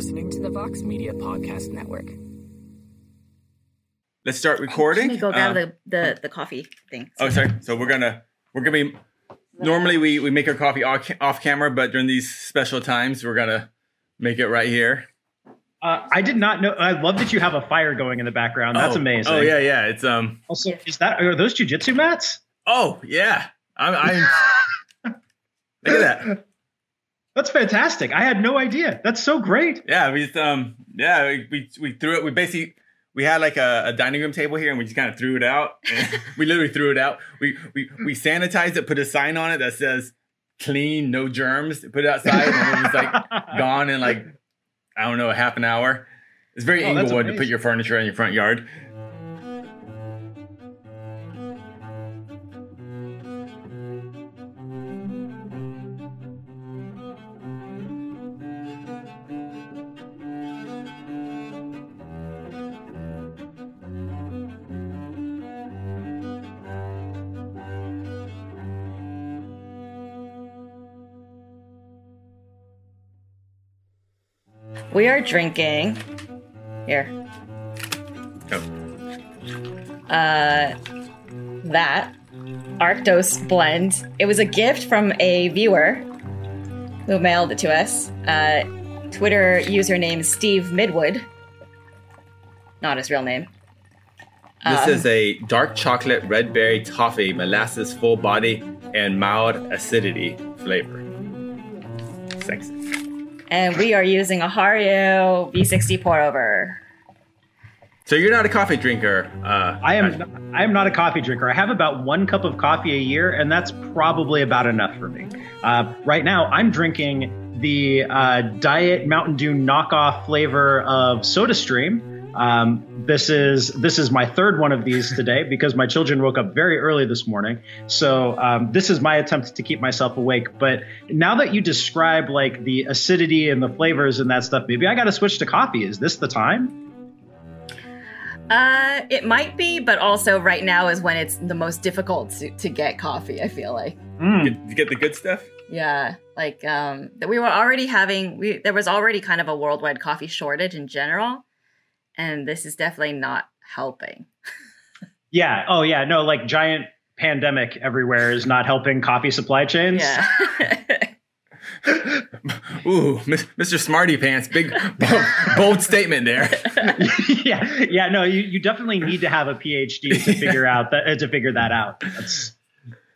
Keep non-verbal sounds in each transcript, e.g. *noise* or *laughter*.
listening to the Vox Media Podcast Network. Let's start recording. Let me go grab Uh, the, the the coffee thing. Oh, sorry. So we're gonna we're gonna be. Normally we we make our coffee off, off camera, but during these special times, we're gonna make it right here. Uh, I did not know. I love that you have a fire going in the background. That's Oh, amazing. Oh yeah, yeah. It's um. Also, is that are those jujitsu mats? Oh yeah. I'm. I'm *laughs* look at that. That's fantastic. I had no idea. That's so great. Yeah, we just, um yeah we, we we threw it. We basically we had like a, a dining room table here, and we just kind of threw it out. *laughs* we literally threw it out. We we we sanitized it, put a sign on it that says "clean, no germs." Put it outside, and it was like *laughs* gone in like I don't know a half an hour. It's very Oh, Inglewood to put your furniture in your front yard. Are drinking here. Oh. Uh, that Arctos blend. It was a gift from a viewer who mailed it to us. Uh, Twitter username Steve Midwood. Not his real name. This Um, is a dark chocolate red berry toffee molasses full body and mild acidity flavor. Sexy. And we are using a Hario V60 pour over. So you're not a coffee drinker. Uh, I Patrick. am. I am not a coffee drinker. I have about one cup of coffee a year, and that's probably about enough for me. Uh, right now, I'm drinking the uh, Diet Mountain Dew knockoff flavor of SodaStream. Um, this is this is my third one of these today because my children woke up very early this morning. So um, this is my attempt to keep myself awake. But now that you describe like the acidity and the flavors and that stuff, maybe I got to switch to coffee. Is this the time? Uh, it might be, but also right now is when it's the most difficult to, to get coffee. I feel like, Mm. Get, you get the good stuff. yeah, like um, that we were already having. We there was already kind of a worldwide coffee shortage in general, and this is definitely not helping. Yeah. Oh, yeah. No, like giant pandemic everywhere is not helping coffee supply chains. Yeah, *laughs* Ooh, Mr. Smarty Pants, big *laughs* bold, bold statement there. *laughs* yeah. Yeah. No, you, you definitely need to have a PhD to figure out that uh, to figure that out. That's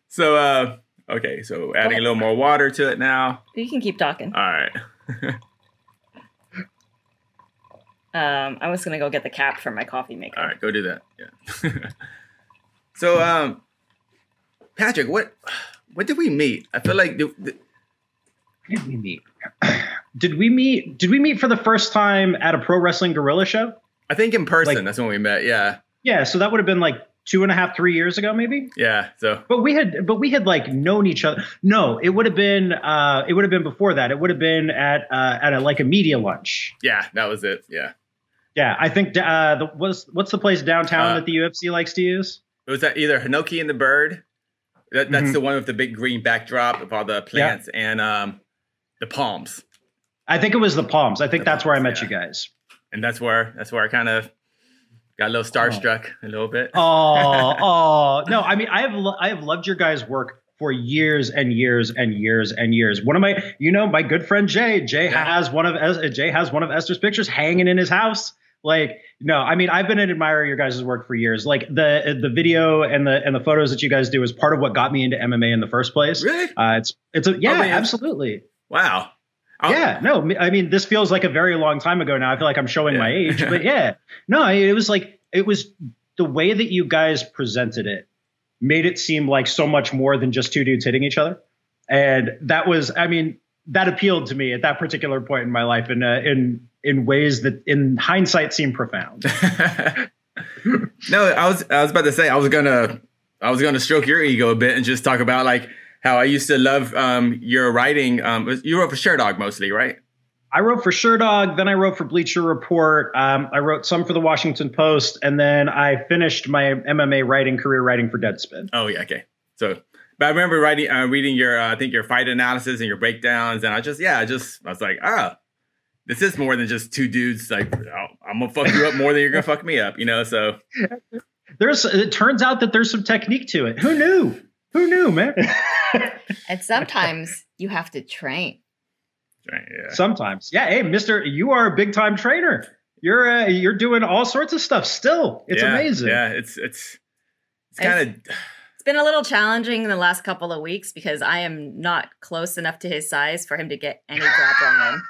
So, uh, okay, so adding a little more water to it now. you can keep talking. All right. Um, I was gonna go get the cap for my coffee maker. All right, go do that. Yeah. *laughs* so, um, Patrick, what what did we meet? I feel like the, the, did we meet? *clears throat* Did we meet? Did we meet for the first time at a Pro Wrestling Guerrilla show? I think in person Like- that's when we met. Yeah, Yeah. So that would have been like two and a half, three years ago, maybe. yeah. So But we had, but we had like known each other. No, it would have been, uh, it would have been before that. It would have been at, uh, at a like a media lunch. yeah, that was it. Yeah, Yeah, I think uh, the, what's what's the place downtown Uh, that the UFC likes to use? it was that either Hinoki and the Bird. That, that's Mhm. the one with the big green backdrop of all the plants and um, the palms. I think it was the Palms. I think The that's where I met yeah. you guys. and that's where that's where I kind of got a little starstruck a little bit. Oh, *laughs* oh no! I mean, I have lo- I have loved your guys' work for years and years and years and years. One of my, you know, my good friend Jay. Jay Yeah. has one of Jay has one of Esther's pictures hanging in his house. Like, no, I mean, I've been an admirer of your guys' work for years. Like the the video and the and the photos that you guys do is part of what got me into MMA in the first place. Really? Uh, it's it's a yeah, man. absolutely. Wow. I'll- Yeah, no, I mean, this feels like a very long time ago now. I feel like I'm showing my age, but *laughs* yeah, no, it was like it was the way that you guys presented it made it seem like so much more than just two dudes hitting each other, and that was, I mean, that appealed to me at that particular point in my life, and uh, in in ways that, in hindsight, seem profound. *laughs* no, I was I was about to say I was gonna I was gonna stroke your ego a bit and just talk about like how I used to love um your writing. Um, you wrote for Sherdog mostly, right? I wrote for Sherdog, then I wrote for Bleacher Report. Um, I wrote some for the Washington Post, and then I finished my MMA writing career writing for Deadspin. Oh yeah, okay. So, but I remember writing, uh, reading your, uh, I think your fight analysis and your breakdowns, and I just, yeah, I just, I was like, ah, this is more than just two dudes. Like, oh, I'm gonna fuck you up more than you're gonna fuck me up, you know. So, *laughs* there's it turns out that there's some technique to it. Who knew? Who knew, man? *laughs* And sometimes you have to train. right, yeah. Sometimes, yeah. Hey, Mister, you are a big time trainer. You're uh, you're doing all sorts of stuff. Still, it's Yeah, amazing. Yeah, it's it's it's It's- kind of It's been a little challenging in the last couple of weeks because I am not close enough to his size for him to get any grappling in.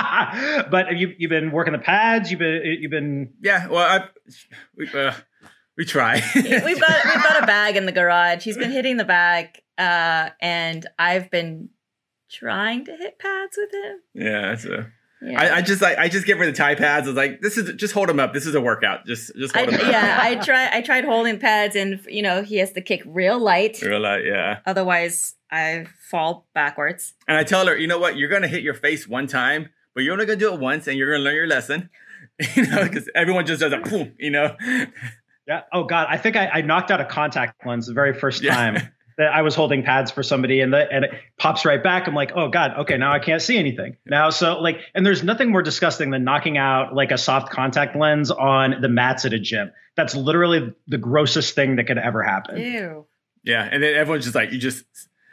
*laughs* but you you've been working the pads. You've been you've been yeah. Well, I we uh, we try. we've got we've got a bag in the garage. He's been hitting the bag, uh, and I've been trying to hit pads with him. yeah. It's a, Yeah. I, I just like I just give her the Thai pads. I was like, this is just hold him up. This is a workout. Just just I, hold him up. yeah, I try. I tried holding pads, and you know he has to kick real light, Real light, yeah. otherwise I fall backwards. And I tell her, you know what? You're gonna hit your face one time, but you're only gonna do it once, and you're gonna learn your lesson. *laughs* You know, mm-hmm. because everyone just does a boom. You know. yeah. Oh God, I think I, I knocked out a contact lens the very first Yeah. time that I was holding pads for somebody, and the and it pops right back. I'm like, oh God, okay, now I can't see anything now. So like, and there's nothing more disgusting than knocking out like a soft contact lens on the mats at a gym. That's literally the grossest thing that could ever happen. Ew. Yeah, and then everyone's just like, you just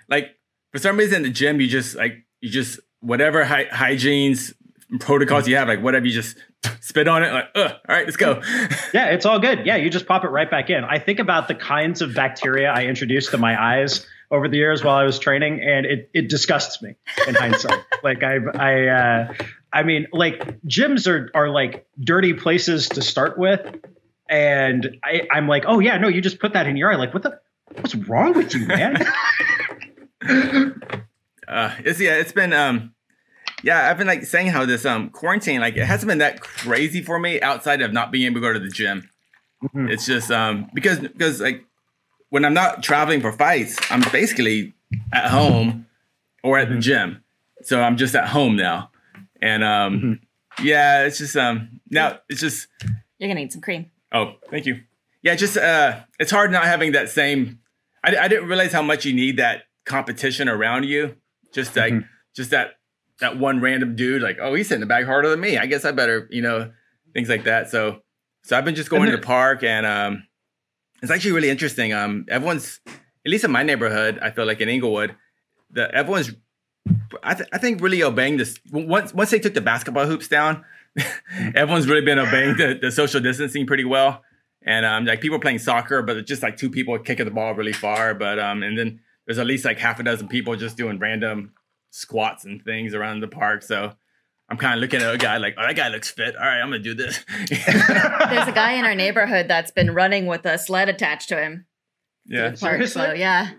like for some reason in the gym, you just like you just whatever hy- hygienes protocols you have, like whatever, you just spit on it, like, all right, let's go. *laughs* Yeah, it's all good. Yeah, you just pop it right back in. I think about the kinds of bacteria I introduced to my eyes over the years while I was training, and it, it disgusts me in hindsight. *laughs* like I I uh, I mean, like gyms are are like dirty places to start with, and I, I'm like, oh yeah, no, you just put that in your eye. Like, what the what's wrong with you, man? *laughs* uh it's yeah it's been um yeah i've been like saying how this um quarantine like it hasn't been that crazy for me outside of not being able to go to the gym Mhm. it's just um because because like when i'm not traveling for fights i'm basically at home or at the gym so i'm just at home now and um yeah it's just um now it's just You're gonna need some cream. Oh, thank you. Yeah, just uh, it's hard not having that same. I, I didn't realize how much you need that competition around you. Just like just that that one random dude, like oh he's hitting the bag harder than me. I guess I better you know things like that. So so I've been just going to the park and um, it's actually really interesting. Um, everyone's at least in my neighborhood, I feel like in Inglewood, the everyone's I, th- I think really obeying this once once they took the basketball hoops down *laughs* everyone's really been obeying the, the social distancing pretty well and um like people playing soccer but it's just like two people kicking the ball really far but um and then there's at least like half a dozen people just doing random squats and things around the park so i'm kind of looking at a guy like oh that guy looks fit all right i'm gonna do this *laughs* There's a guy in our neighborhood that's been running with a sled attached to him. yeah to the park, so Seriously? yeah.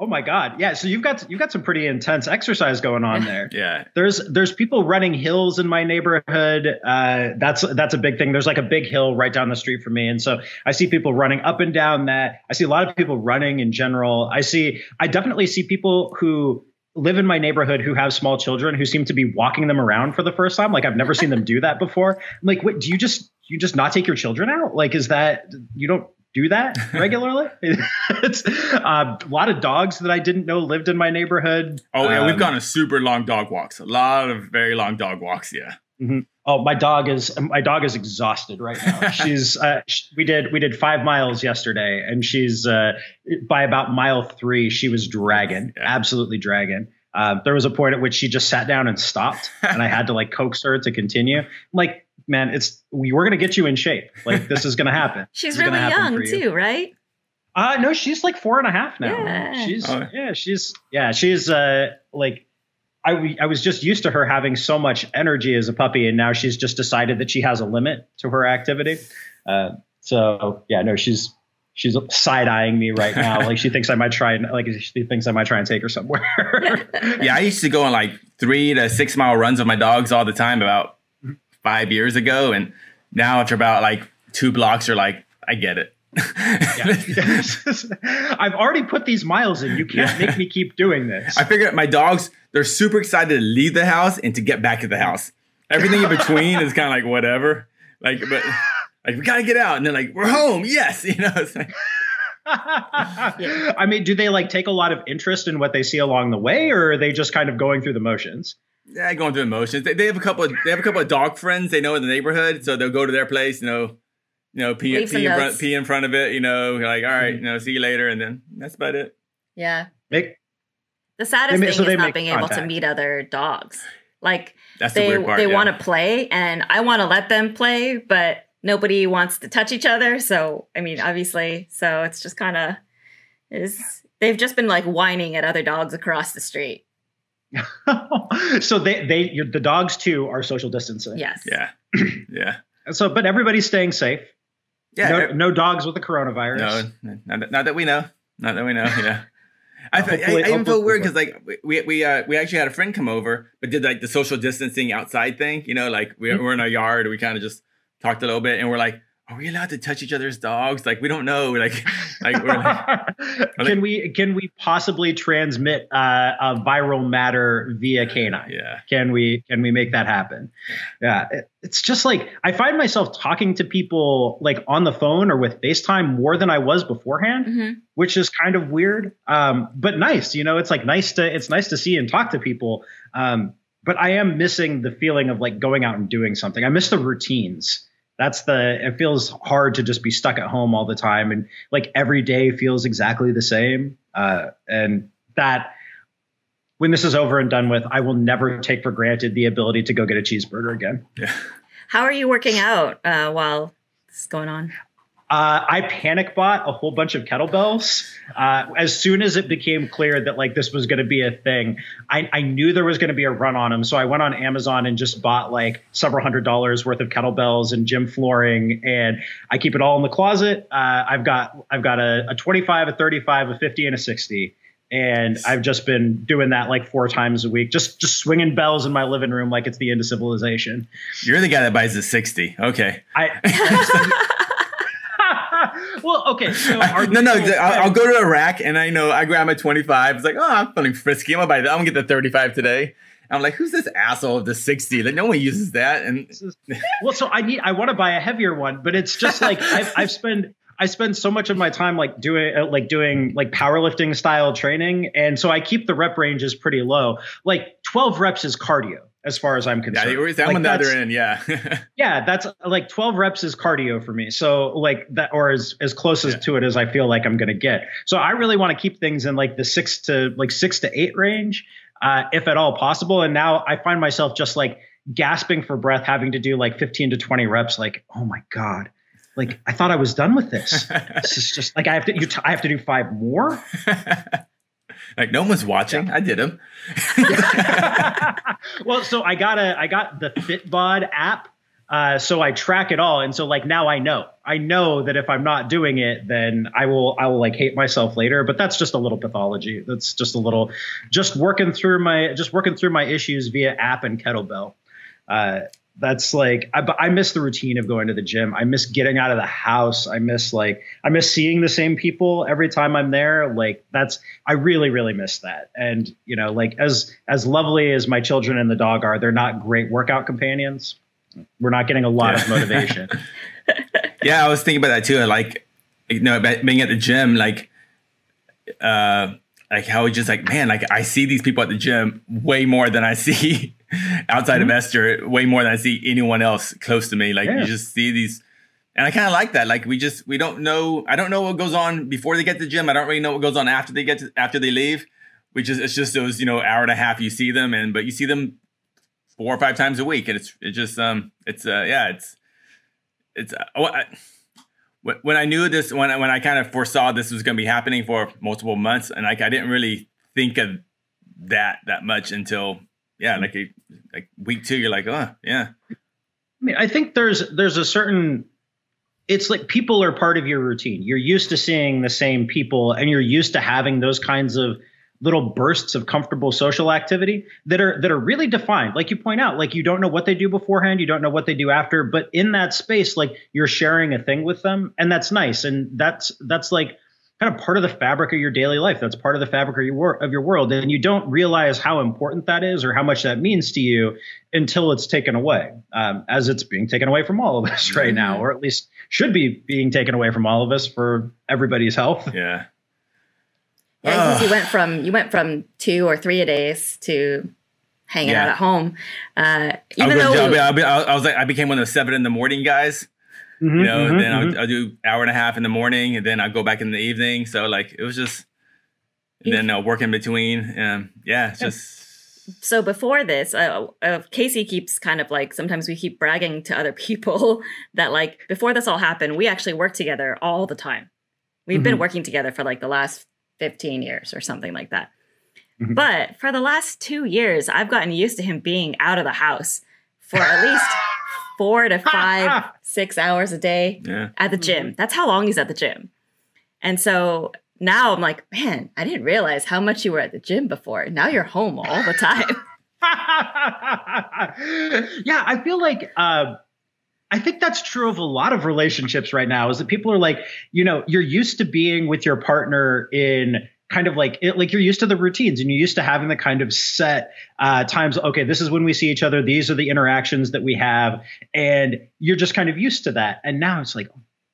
oh my god, yeah. So you've got you've got some pretty intense exercise going on there. *laughs* yeah There's there's people running hills in my neighborhood. Uh, that's that's a big thing. There's like a big hill right down the street from me, and so I see people running up and down that. I see a lot of people running in general. I see I definitely see people who live in my neighborhood who have small children who seem to be walking them around for the first time. Like I've never seen them do that before. I'm like, wait, do you just you just not take your children out? Like, is that you don't do that *laughs* regularly? *laughs* it's uh, a lot of dogs that I didn't know lived in my neighborhood. oh yeah we've Um, gone on super long dog walks a lot of very long dog walks yeah Mhm. Oh, my dog is my dog is exhausted right now. *laughs* she's uh, sh- we did we did five miles yesterday, and she's uh, by about mile three she was dragging, Yeah. absolutely dragging. Uh, there was a point at which she just sat down and stopped, *laughs* and I had to like coax her to continue. I'm like, man, it's we, we're gonna get you in shape. Like this is gonna happen. *laughs* She's gonna really happen young you. too, right? Uh no, she's like four and a half now. Yeah. She's Oh. yeah, she's yeah, she's uh like I, I was just used to her having so much energy as a puppy, and now she's just decided that she has a limit to her activity. Uh, so yeah, no, she's she's side eyeing me right now. *laughs* like she thinks I might try and like she thinks I might try and take her somewhere. *laughs* Yeah, I used to go on like three to six mile runs with my dogs all the time about five years ago, and now after about like two blocks, you're like, I get it. *laughs* *laughs* I've already put these miles in. You can't make me keep doing this. I figured my dogs, they're super excited to leave the house and to get back to the house. Everything in between is kind of like whatever. Like, but like we gotta get out, and they're like, we're home. Yes, *laughs* you know. It's like, I mean, do they like take a lot of interest in what they see along the way, or are they just kind of going through the motions? yeah, going through emotions. They, they have a couple. Of, they have a couple of dog friends they know in the neighborhood, so they'll go to their place. You know, you know, pee, pee, in, front, pee in front of it. You know, like all right, mm-hmm. you know, see you later, and then that's about it. Yeah. Make The saddest They ma- thing so they is not make being able to meet other dogs. Like That's they weird part. they yeah. want to play, and I want to let them play, but nobody wants to touch each other. So I mean, obviously, so it's just kind of is they've just been like whining at other dogs across the street. *laughs* so they they the dogs too are social distancing. Yes. Yeah, *clears throat* yeah, So, but everybody's staying safe. Yeah. no, no dogs with the coronavirus. No, not that, not that we know. Not that we know. Yeah. I, feel, I, I even feel weird because like we we uh, we actually had a friend come over, but did like the social distancing outside thing. You know, like we, Mm-hmm. we're in our yard, we kind of just talked a little bit, and we're like, "Are we allowed to touch each other's dogs?" Like we don't know. Like like we're like, *laughs* can we can we possibly transmit uh, a viral matter via canine? yeah, Can we can we make that happen? Yeah, it- it's just like I find myself talking to people like on the phone or with FaceTime more than I was beforehand, hmm which is kind of weird, um, but nice. You know, it's like nice to it's nice to see and talk to people. Um, but I am missing the feeling of like going out and doing something. I miss the routines. That's the it feels hard to just be stuck at home all the time and like every day feels exactly the same. Uh, and that when this is over and done with, I will never take for granted the ability to go get a cheeseburger again. yeah. How are you working out uh, while this is going on? Uh, I panic bought a whole bunch of kettlebells. Uh, as soon as it became clear that like this was going to be a thing, I, I knew there was going to be a run on them. So I went on Amazon and just bought like several hundred dollars worth of kettlebells and gym flooring, and I keep it all in the closet. Uh, I've got I've got a, a 25, a 35, a 50, and a 60. And I've just been doing that like four times a week, just just swinging bells in my living room like it's the end of civilization. You're the guy that buys the sixty. Okay. I *laughs* *laughs* well, okay. So *laughs* are no, no. I'll, I'll go to a rack and I know I grab my 25. It's like, oh, I'm feeling frisky. I'm gonna. I'm gonna get the 35 today. I'm like, who's this asshole of the 60? Like, no one uses that. And well, so I need I want to buy a heavier one, but it's just *laughs* like I've, I've spent I spend so much of my time like doing uh, like doing like powerlifting style training, and so I keep the rep ranges pretty low. Like 12 reps is cardio, as far as I'm yeah, concerned. I'm Like, on the other end. Yeah. *laughs* Yeah, that's like 12 reps is cardio for me. So like that, or as as close as Yeah. to it as I feel like I'm gonna get. So I really want to keep things in like the six to like six to eight range, uh, if at all possible. And now I find myself just like gasping for breath, having to do like 15 to 20 reps. Like, oh my god, like I thought I was done with this. *laughs* this is just like I have to. You t- I have to do five more. *laughs* like, no one's watching. I did them. *laughs* well, so I got a I got the Fitbod app. Uh, so I track it all, and so like now I know. I know that if I'm not doing it, then I will I will like hate myself later. But that's just a little pathology. That's just a little, just working through my just working through my issues via app and kettlebell. Uh, that's like I, I miss the routine of going to the gym. I miss getting out of the house. I miss like I miss seeing the same people every time I'm there. Like that's I really really miss that. And you know, like as as lovely as my children and the dog are, they're not great workout companions. We're not getting a lot of *laughs* motivation. yeah, I was thinking about that too. Like, you know, being at the gym, like, uh, like how it's just like, man, like I see these people at the gym way more than I see *laughs* outside mm-hmm. of Esther way more than I see anyone else close to me. Like yeah. you just see these and I kind of like that. Like we just we don't know. I don't know what goes on before they get to the gym. I don't really know what goes on after they get to after they leave. Which is it's just those you know hour and a half you see them, and but you see them four or five times a week, and it's it's just um it's uh yeah it's it's uh, I, when I knew this when I, when I kind of foresaw this was going to be happening for multiple months, and like I didn't really think of that that much until yeah like a, like week two, you're like oh yeah. I mean, I think there's there's a certain it's like people are part of your routine. You're used to seeing the same people and you're used to having those kinds of little bursts of comfortable social activity that are that are really defined. Like you point out, like you don't know what they do beforehand, you don't know what they do after, but in that space like you're sharing a thing with them and that's nice and that's that's like kind of part of the fabric of your daily life. That's part of the fabric of your, wor- of your world. And you don't realize how important that is or how much that means to you until it's taken away, um, as it's being taken away from all of us *laughs* right now, or at least should be being taken away from all of us for everybody's health. Yeah. Yeah, because you went from you went from two or three a days to hanging yeah. out at home. Uh, even though I, be, I, was like, I became one of the seven in the morning guys. Mm-hmm, you know, mm-hmm, then mm-hmm. I'll, I'll, do hour and a half in the morning, and then I'll go back in the evening. So like it was just, and then uh, work in between. Um, yeah, it's just. So before this, uh, uh, Casey keeps kind of like sometimes we keep bragging to other *laughs* people that like before this all happened, we actually worked together all the time. We've mm-hmm. been working together for like the last 15 years or something like that. Mm-hmm. But for the last two years, I've gotten used to him being out of the house for at least *laughs* four to *laughs* five, six hours a day yeah. at the gym. Mm-hmm. That's how long he's at the gym. And so now I'm like, man, I didn't realize how much you were at the gym before. Now you're home all the time. *laughs* yeah, I feel like uh, I think that's true of a lot of relationships right now. Is that people are like, you know, you're used to being with your partner in kind of like it, like you're used to the routines and you're used to having the kind of set uh, times okay this is when we see each other these are the interactions that we have and you're just kind of used to that. And now it's like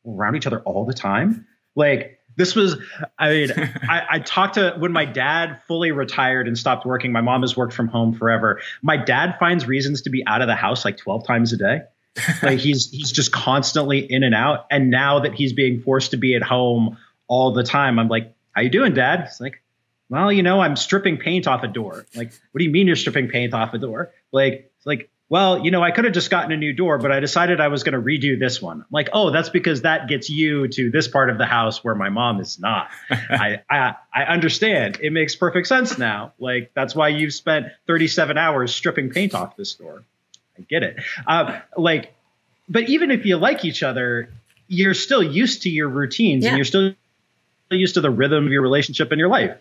around each other all the time. Like this was i mean *laughs* I, I talked to when my dad fully retired and stopped working my mom has worked from home forever. My dad finds reasons to be out of the house like 12 times a day. *laughs* Like he's he's just constantly in and out. And now that he's being forced to be at home all the time i'm like how you doing, Dad? He's like, well, you know, I'm stripping paint off a door. Like, what do you mean you're stripping paint off a door? Like, it's like, well, you know, I could have just gotten a new door, but I decided I was going to redo this one. I'm like, oh, that's because that gets you to this part of the house where my mom is not. *laughs* I, I I understand. It makes perfect sense now. Like that's why you've spent 37 hours stripping paint off this door. I get it. Uh, like, but even if you like each other, you're still used to your routines yeah. and you're still used to the rhythm of your relationship and your life.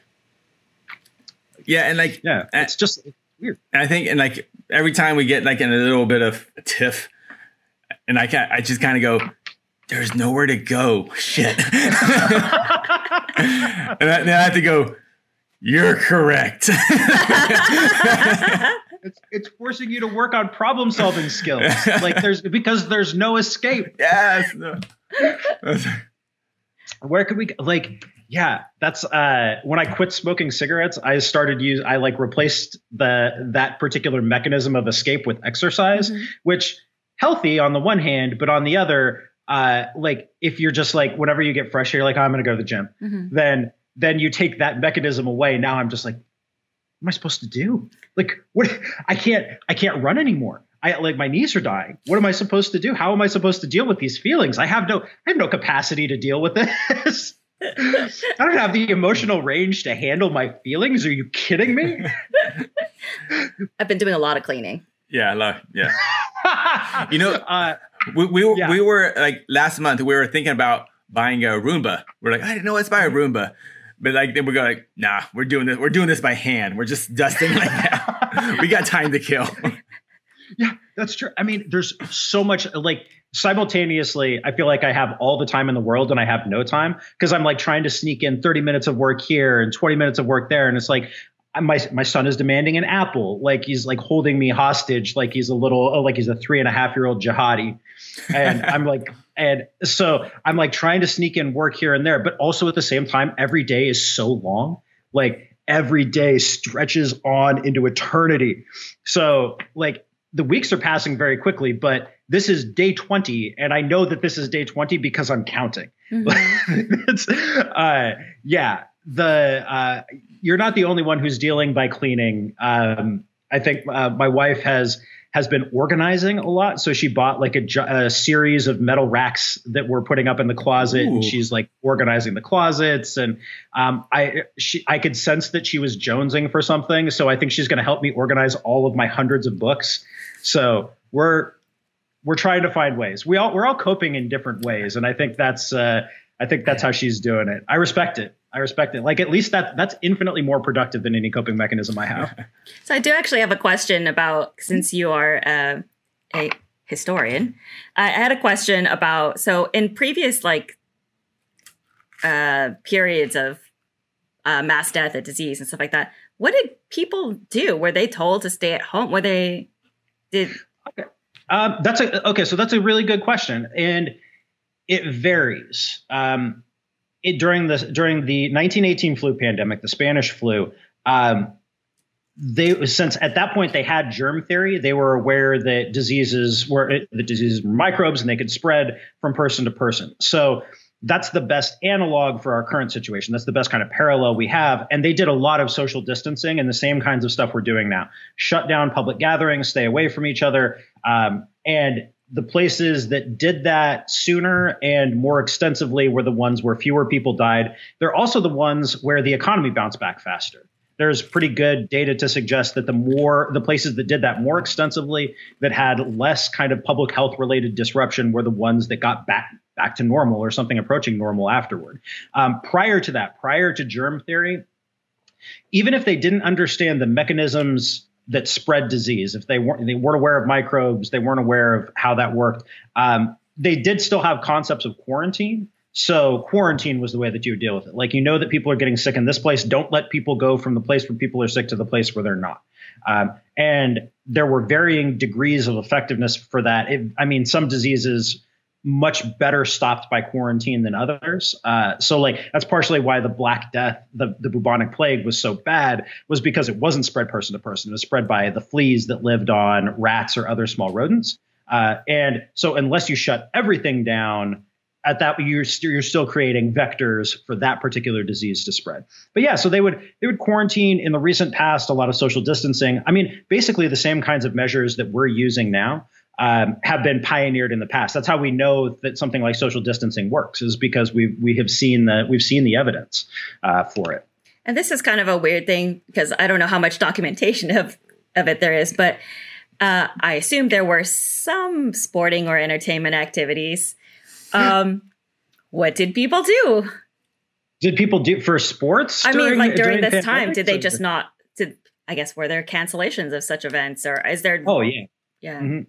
Yeah, and like yeah, it's just it's weird. I think and like every time we get like in a little bit of a tiff, and I can I just kind of go, "There's nowhere to go." Shit. *laughs* and then I have to go. You're correct. *laughs* it's it's forcing you to work on problem solving skills. Like there's because there's no escape. Yes. *laughs* Where could we like yeah that's uh when i quit smoking cigarettes i started use i like replaced the that particular mechanism of escape with exercise mm-hmm. which healthy on the one hand but on the other uh like if you're just like whenever you get fresh you're like oh, i'm gonna go to the gym mm-hmm. then then you take that mechanism away now i'm just like what am i supposed to do like what i can't i can't run anymore I like my knees are dying. What am I supposed to do? How am I supposed to deal with these feelings? I have no I have no capacity to deal with this. *laughs* I don't have the emotional range to handle my feelings. Are you kidding me? *laughs* I've been doing a lot of cleaning. Yeah, a lot. Yeah. *laughs* you know, uh, we we, yeah. we were like last month we were thinking about buying a Roomba. We're like, I didn't know let's buy a Roomba. But like then we're going like, nah, we're doing this. We're doing this by hand. We're just dusting like that. we got time to kill. Yeah, that's true. I mean, there's so much like simultaneously, I feel like I have all the time in the world and I have no time because I'm like trying to sneak in 30 minutes of work here and 20 minutes of work there. And it's like, my my son is demanding an apple, like he's like holding me hostage, like he's a little, oh, like he's a three and a half year old jihadi, and I'm like, *laughs* and so I'm like trying to sneak in work here and there, but also at the same time, every day is so long. Like every day stretches on into eternity. So, like, the weeks are passing very quickly, but this is day 20, and I know that this is day 20 because I'm counting. Mm-hmm. *laughs* uh, yeah, the uh, you're not the only one who's dealing by cleaning. Um, I think uh, my wife has has been organizing a lot. So she bought like a, a, series of metal racks that we're putting up in the closet, Ooh. and she's like organizing the closets. And um, I she I could sense that she was jonesing for something, so I think she's going to help me organize all of my hundreds of books. So we're we're trying to find ways. We all we're all coping in different ways, and I think that's uh, I think that's how she's doing it. I respect it. I respect it. Like at least that that's infinitely more productive than any coping mechanism I have. *laughs* so I do actually have a question about since you are uh, a historian. I had a question about so in previous like uh, periods of uh, mass death and disease and stuff like that. What did people do? Were they told to stay at home? Were they did? Okay. Um, that's a okay. So that's a really good question, and it varies. Um, it, during the during the 1918 flu pandemic, the Spanish flu, um, they since at that point they had germ theory, they were aware that diseases were the diseases were microbes and they could spread from person to person. So that's the best analog for our current situation. That's the best kind of parallel we have. And they did a lot of social distancing and the same kinds of stuff we're doing now. Shut down public gatherings, stay away from each other, um, and the places that did that sooner and more extensively were the ones where fewer people died. They're also the ones where the economy bounced back faster. There's pretty good data to suggest that the more the places that did that more extensively, that had less kind of public health related disruption, were the ones that got back back to normal or something approaching normal afterward. Um, prior to that, prior to germ theory, even if they didn't understand the mechanisms that spread disease. If they weren't they weren't aware of microbes, they weren't aware of how that worked. Um, they did still have concepts of quarantine. So quarantine was the way that you would deal with it. Like you know that people are getting sick in this place. Don't let people go from the place where people are sick to the place where they're not. Um, and there were varying degrees of effectiveness for that. It, I mean, some diseases much better stopped by quarantine than others. Uh, so like that's partially why the Black Death, the, the bubonic plague was so bad was because it wasn't spread person to person. It was spread by the fleas that lived on rats or other small rodents. Uh, and so unless you shut everything down, at that you're, you you're still creating vectors for that particular disease to spread. But yeah, so they would they would quarantine in the recent past a lot of social distancing. I mean, basically the same kinds of measures that we're using now um, have been pioneered in the past. That's how we know that something like social distancing works, is because we we have seen the we've seen the evidence uh, for it. And this is kind of a weird thing because I don't know how much documentation of of it there is, but uh, I assume there were some sporting or entertainment activities. Um, what did people do? Did people do for sports? I during, mean, like during, during this time, did they just not? Did I guess were there cancellations of such events, or is there? Oh yeah, yeah. Mm-hmm.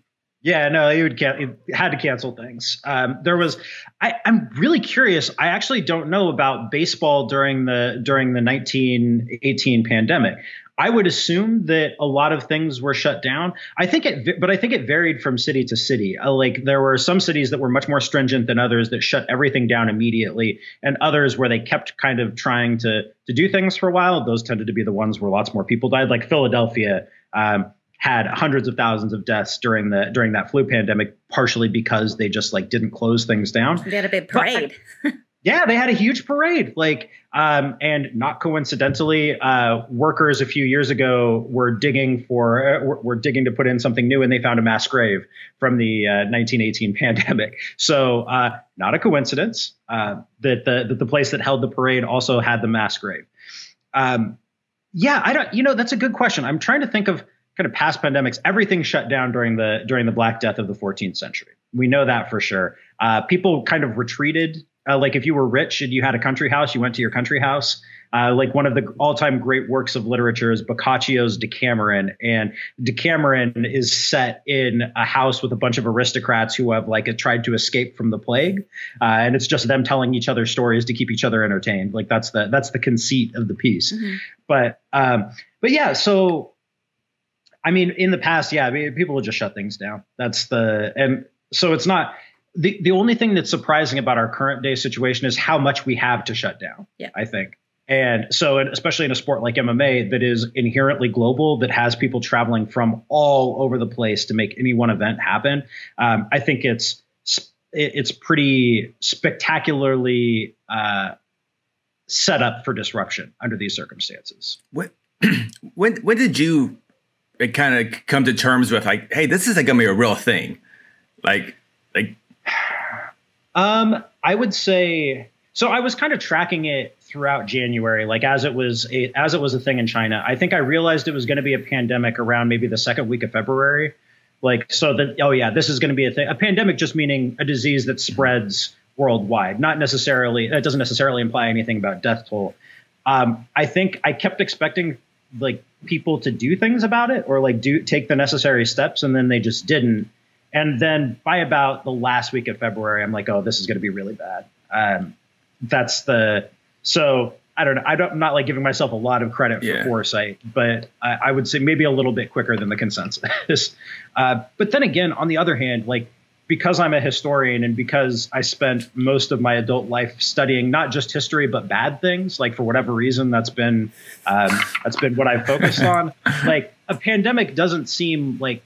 Yeah, no, he would can- had to cancel things. Um, there was, I, am really curious. I actually don't know about baseball during the during the 1918 pandemic. I would assume that a lot of things were shut down. I think it, but I think it varied from city to city. Uh, like there were some cities that were much more stringent than others that shut everything down immediately, and others where they kept kind of trying to to do things for a while. Those tended to be the ones where lots more people died, like Philadelphia. Um, had hundreds of thousands of deaths during the during that flu pandemic, partially because they just like didn't close things down. They had a big parade. But, *laughs* yeah, they had a huge parade. Like, um, and not coincidentally, uh, workers a few years ago were digging for uh, were, were, digging to put in something new, and they found a mass grave from the uh, 1918 *laughs* pandemic. So, uh, not a coincidence uh, that the that the place that held the parade also had the mass grave. Um, yeah, I don't. You know, that's a good question. I'm trying to think of kind of past pandemics, everything shut down during the during the Black Death of the 14th century. We know that for sure. Uh, people kind of retreated. Uh, like if you were rich and you had a country house, you went to your country house. Uh, like one of the all-time great works of literature is Boccaccio's Decameron, and Decameron is set in a house with a bunch of aristocrats who have like tried to escape from the plague, uh, and it's just them telling each other stories to keep each other entertained. Like that's the that's the conceit of the piece. Mm-hmm. But um, but yeah, so I mean, in the past, yeah, I mean, people would just shut things down. That's the and so it's not the the only thing that's surprising about our current day situation is how much we have to shut down. Yeah, I think And so, especially in a sport like MMA that is inherently global, that has people traveling from all over the place to make any one event happen, um, I think it's it's pretty spectacularly uh, set up for disruption under these circumstances. When *clears throat* when when did you kind of come to terms with like, hey, this is like gonna be a real thing, like like. *sighs* Um, I would say so. I was kind of tracking it throughout January, like as it was a, as it was a thing in China. I think I realized it was going to be a pandemic around maybe the second week of February. Like so that oh yeah, this is going to be a thing. A pandemic just meaning a disease that spreads worldwide, not necessarily. That doesn't necessarily imply anything about death toll. Um, I think I kept expecting like people to do things about it or like do take the necessary steps, and then they just didn't. And then by about the last week of February, I'm like, oh, this is going to be really bad. Um, that's the so I don't know. I don't, I'm not like giving myself a lot of credit for yeah. foresight, but I, I, would say maybe a little bit quicker than the consensus. *laughs* uh, but then again, on the other hand, like because I'm a historian and because I spent most of my adult life studying not just history but bad things, like for whatever reason, that's been um, that's been what I've focused *laughs* on. Like a pandemic doesn't seem like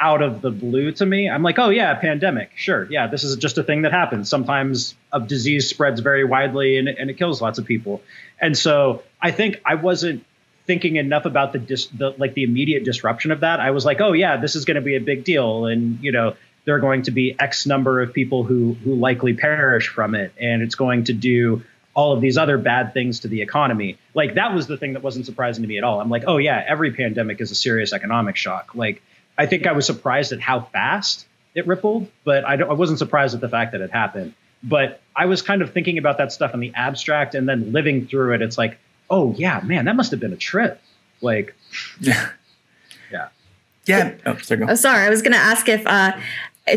out of the blue to me. I'm like, oh yeah, pandemic, sure, yeah, this is just a thing that happens. Sometimes a disease spreads very widely and, and it kills lots of people. And so I think I wasn't thinking enough about the, dis, the like the immediate disruption of that. I was like, oh yeah, this is going to be a big deal, and you know there are going to be X number of people who who likely perish from it, and it's going to do all of these other bad things to the economy. Like that was the thing that wasn't surprising to me at all. I'm like, oh yeah, every pandemic is a serious economic shock. Like I think I was surprised at how fast it rippled, but I, I wasn't surprised at the fact that it happened. But I was kind of thinking about that stuff in the abstract and then living through it. It's like, oh yeah, man, that must have been a trip. Like, yeah, yeah, yeah. Oh, sorry, oh, sorry. I was going to ask if uh,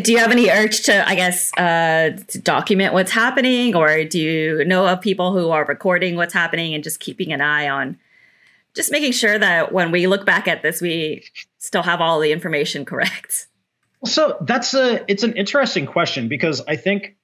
do you have any urge to, I guess, uh, to document what's happening, or do you know of people who are recording what's happening and just keeping an eye on, just making sure that when we look back at this, we still have all the information correct? So that's a it's an interesting question because I think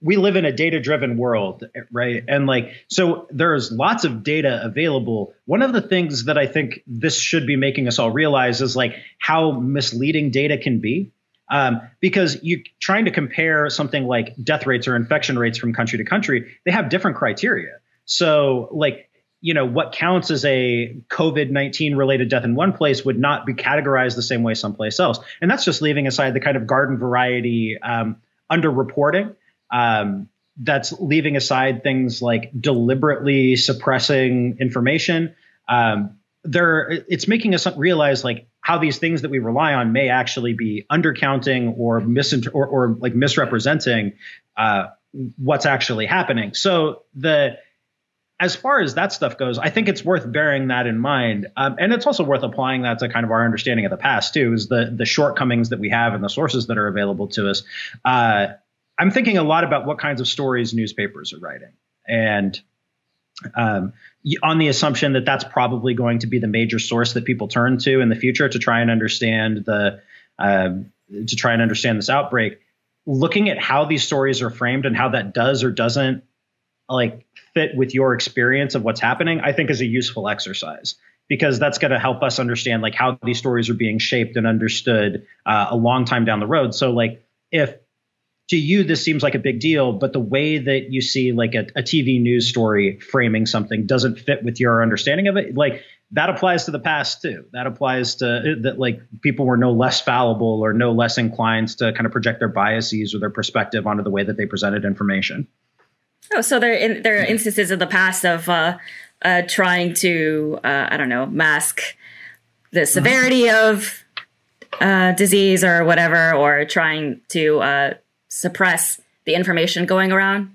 we live in a data driven world, right? And like so there's lots of data available. One of the things that I think this should be making us all realize is like how misleading data can be. Um, because you're trying to compare something like death rates or infection rates from country to country, they have different criteria. So like you know what counts as a COVID nineteen related death in one place would not be categorized the same way someplace else, and that's just leaving aside the kind of garden variety um, underreporting. Um, that's leaving aside things like deliberately suppressing information. Um, there, it's making us realize like how these things that we rely on may actually be undercounting or misinter- or, or like misrepresenting uh, what's actually happening. So the as far as that stuff goes, I think it's worth bearing that in mind, um, and it's also worth applying that to kind of our understanding of the past too, is the the shortcomings that we have and the sources that are available to us. Uh, I'm thinking a lot about what kinds of stories newspapers are writing, and um, on the assumption that that's probably going to be the major source that people turn to in the future to try and understand the um, to try and understand this outbreak. Looking at how these stories are framed and how that does or doesn't like fit with your experience of what's happening, I think is a useful exercise because that's going to help us understand like how these stories are being shaped and understood uh, a long time down the road. So like if to you this seems like a big deal, but the way that you see like a, a TV news story framing something doesn't fit with your understanding of it, like that applies to the past too. That applies to that like people were no less fallible or no less inclined to kind of project their biases or their perspective onto the way that they presented information. Oh, so there in, there are instances in the past of uh, uh, trying to uh, I don't know mask the severity mm-hmm. of uh, disease or whatever, or trying to uh, suppress the information going around.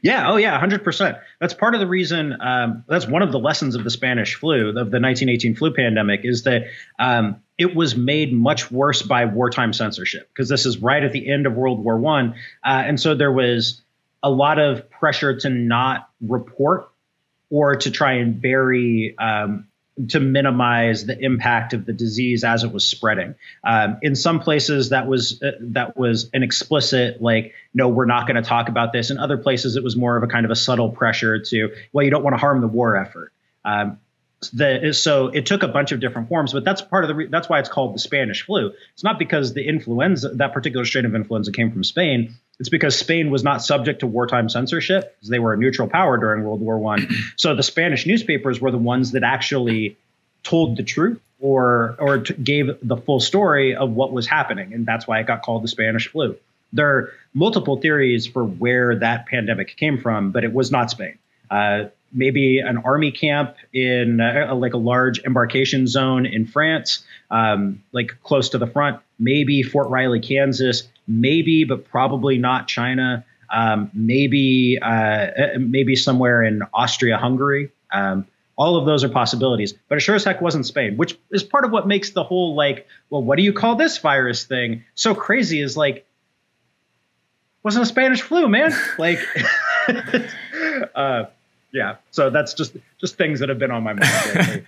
Yeah. Oh, yeah. Hundred percent. That's part of the reason. Um, that's one of the lessons of the Spanish flu, of the 1918 flu pandemic, is that um, it was made much worse by wartime censorship because this is right at the end of World War One, uh, and so there was a lot of pressure to not report or to try and bury um, to minimize the impact of the disease as it was spreading. Um, in some places, that was uh, that was an explicit like, no, we're not going to talk about this. In other places, it was more of a kind of a subtle pressure to, well, you don't want to harm the war effort. Um, the, so it took a bunch of different forms, but that's part of the re- that's why it's called the Spanish flu. It's not because the influenza that particular strain of influenza came from Spain. It's because Spain was not subject to wartime censorship because they were a neutral power during World War One. *clears throat* so the Spanish newspapers were the ones that actually told the truth or or gave the full story of what was happening, and that's why it got called the Spanish flu. There are multiple theories for where that pandemic came from, but it was not Spain. Uh, maybe an army camp in uh, like a large embarkation zone in France, um, like close to the front. Maybe Fort Riley, Kansas. Maybe, but probably not China. Um, maybe uh, uh maybe somewhere in Austria, Hungary. Um, all of those are possibilities, but it sure as heck wasn't Spain, which is part of what makes the whole like, well, what do you call this virus thing so crazy? Is like, wasn't a Spanish flu, man. like, *laughs* uh, yeah. So that's just just things that have been on my mind.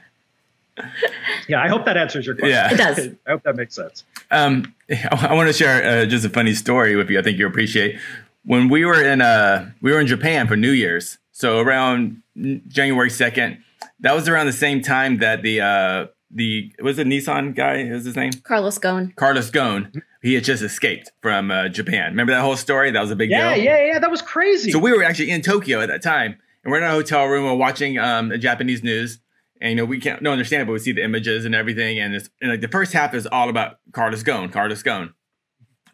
Yeah, I hope that answers your question. Yeah. It does. *laughs* I hope that makes sense. Um, *laughs* I want to share uh, just a funny story with you. I think you appreciate when we were in uh we were in Japan for New Year's. So around January second, that was around the same time that the uh the was the Nissan guy? What was his name? Carlos Ghosn. Carlos Ghosn. He had just escaped from uh, Japan. Remember that whole story? That was a big Yeah, deal. yeah, yeah. Yeah. That was crazy. So we were actually in Tokyo at that time, and we're in a hotel room. We're watching um, the Japanese news, and you know we can't no understand it, but we see the images and everything. And it's and like the first half is all about Carlos Ghosn, Carlos Ghosn.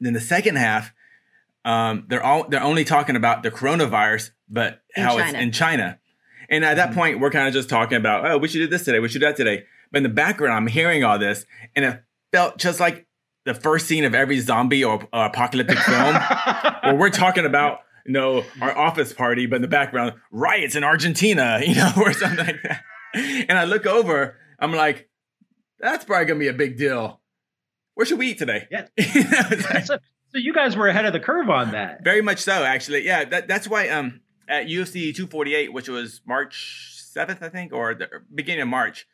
Then the second half, um, they're all they're only talking about the coronavirus, but In how China. it's in China. And at that point, we're kind of just talking about, oh, we should do this today, we should do that today. But in the background, I'm hearing all this, and it felt just like the first scene of every zombie or uh, apocalyptic film *laughs* where we're talking about you know our office party, but in the background riots in Argentina, *laughs* you know, or something like that. And I look over, I'm like, that's probably gonna be a big deal. Where should we eat today? Yeah. You know, it's like- so, so you guys were ahead of the curve on that. very much so, actually. Yeah, that, that's why um at UFC 248, which was March 7th, I think, or the beginning of March.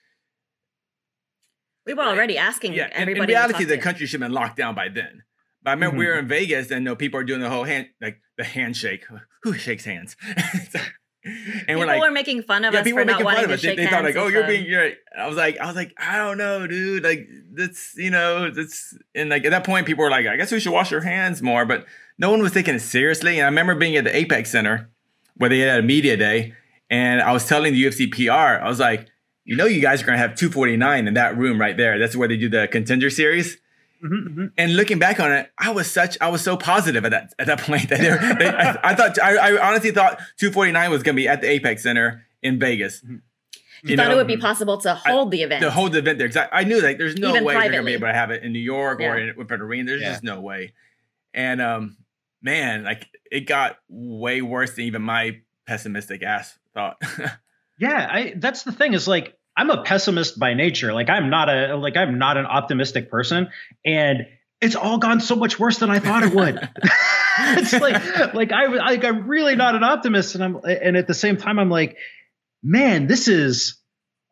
We were already asking Yeah, in, in everybody. to reality, the to. country should have been locked down by then. But I remember we were in Vegas, and you know, people are doing the whole hand, like the handshake. *laughs* Who shakes hands? *laughs* *laughs* and People we're like, were making fun of yeah, us people were making fun of us. They, they thought like, oh, you're being. You're, I was like, I was like, I don't know, dude. Like that's you know, that's and like at that point, people were like, I guess we should wash our hands more. But no one was taking it seriously. And I remember being at the Apex Center where they had a media day, and I was telling the UFC PR, I was like, you know, you guys are gonna have 249 in that room right there. That's where they do the contender series. Mhm, And looking back on it, I was such I was so positive at that at that point that they, were- they, I, I thought I, I honestly thought 249 was going to be at the Apex Center in Vegas. Mhm. You thought it would be possible to hold the event. to hold the event there. 'Cause I, I knew like there's no Even way they're going to be able to have it in New York or in with an arena. There's Yeah. just no way. And um, man, like it got way worse than even my pessimistic ass thought. *laughs* Yeah, I, that's the thing is like I'm a pessimist by nature. Like I'm not a like I'm not an optimistic person, and it's all gone so much worse than I thought it would. *laughs* it's like like I like I'm really not an optimist, and I'm and at the same time I'm like, man, this is,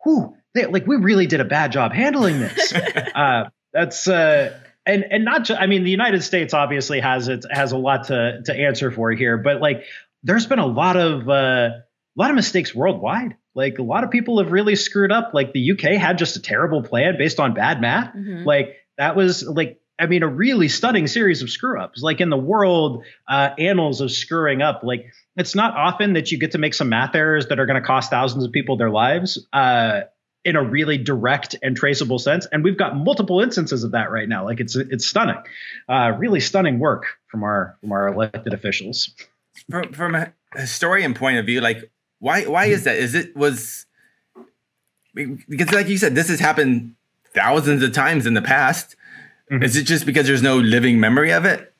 whew, they, like we really did a bad job handling this. *laughs* uh, that's uh, and and not just I mean the United States obviously has it has a lot to to answer for here, but like there's been a lot of uh, a lot of mistakes worldwide. Like a lot of people have really screwed up. Like the UK had just a terrible plan based on bad math. Mhm. Like that was like I mean a really stunning series of screw ups. Like in the world uh, annals of screwing up. Like it's not often that you get to make some math errors that are going to cost thousands of people their lives. Uh, in a really direct and traceable sense, and we've got multiple instances of that right now. Like it's it's stunning, uh, really stunning work from our from our elected officials. from from a historian point of view, like why why is that? Is it was because like you said, this has happened thousands of times in the past. Mhm. Is it just because there's no living memory of it?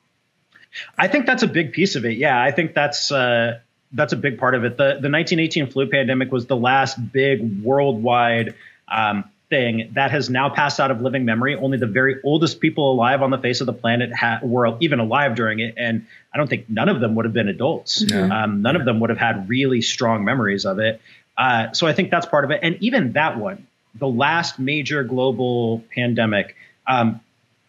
I think that's a big piece of it. Yeah, I think that's uh, that's a big part of it. The the 1918 flu pandemic was the last big worldwide um, thing that has now passed out of living memory. Only the very oldest people alive on the face of the planet ha- were even alive during it, and I don't think none of them would have been adults. No. Um, none of them would have had really strong memories of it. Uh, so I think that's part of it. And even that one, the last major global pandemic um,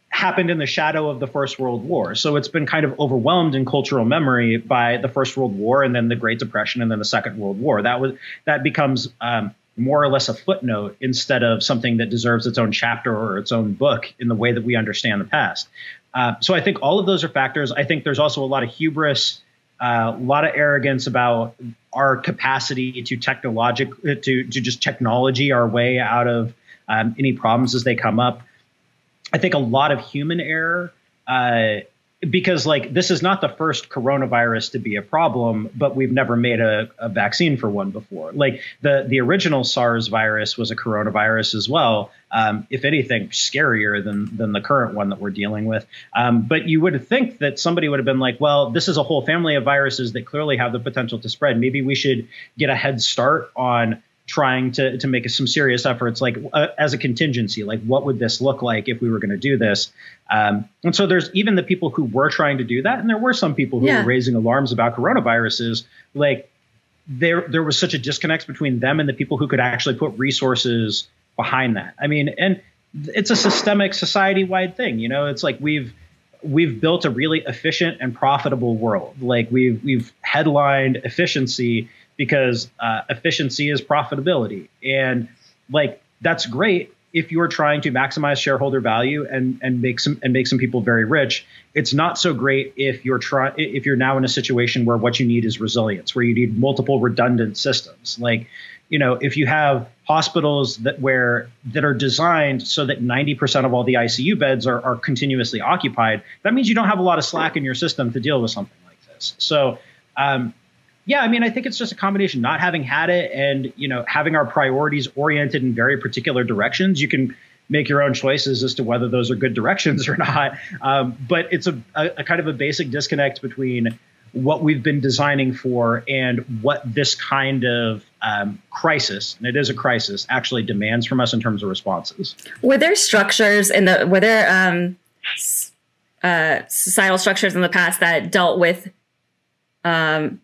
happened in the shadow of the First World War. So it's been kind of overwhelmed in cultural memory by the First World War and then the Great Depression and then the Second World War. That was that becomes um, more or less a footnote instead of something that deserves its own chapter or its own book in the way that we understand the past. Uh, so I think all of those are factors. I think there's also a lot of hubris, uh, a lot of arrogance about our capacity to technologic to to just technology our way out of um, any problems as they come up. I think a lot of human error. Uh, because like this is not the first coronavirus to be a problem, but we've never made a, a, vaccine for one before. Like the the original SARS virus was a coronavirus as well. Um, if anything, scarier than than the current one that we're dealing with. Um, but you would think that somebody would have been like, well, this is a whole family of viruses that clearly have the potential to spread. Maybe we should get a head start on trying to to make some serious efforts like uh, as a contingency like what would this look like if we were going to do this? Um, and so there's even the people who were trying to do that and there were some people who yeah. were raising alarms about coronaviruses like there there was such a disconnect between them and the people who could actually put resources behind that. I mean and it's a systemic society wide thing you know? It's like we've we've built a really efficient and profitable world. Like we've we've headlined efficiency because uh, efficiency is profitability. And like that's great if you're trying to maximize shareholder value and and make some and make some people very rich. It's not so great if you're try if you're now in a situation where what you need is resilience, where you need multiple redundant systems. Like, you know, if you have hospitals that where that are designed so that 90% of all the ICU beds are, are continuously occupied, that means you don't have a lot of slack in your system to deal with something like this. So um, yeah, I mean, I think it's just a combination. Not having had it, and you know, having our priorities oriented in very particular directions. You can make your own choices as to whether those are good directions or *laughs* not. Um, but it's a, a, a, kind of a basic disconnect between what we've been designing for and what this kind of um, crisis, and it is a crisis, actually demands from us in terms of responses. Were there structures in the were there um, uh, societal structures in the past that dealt with um,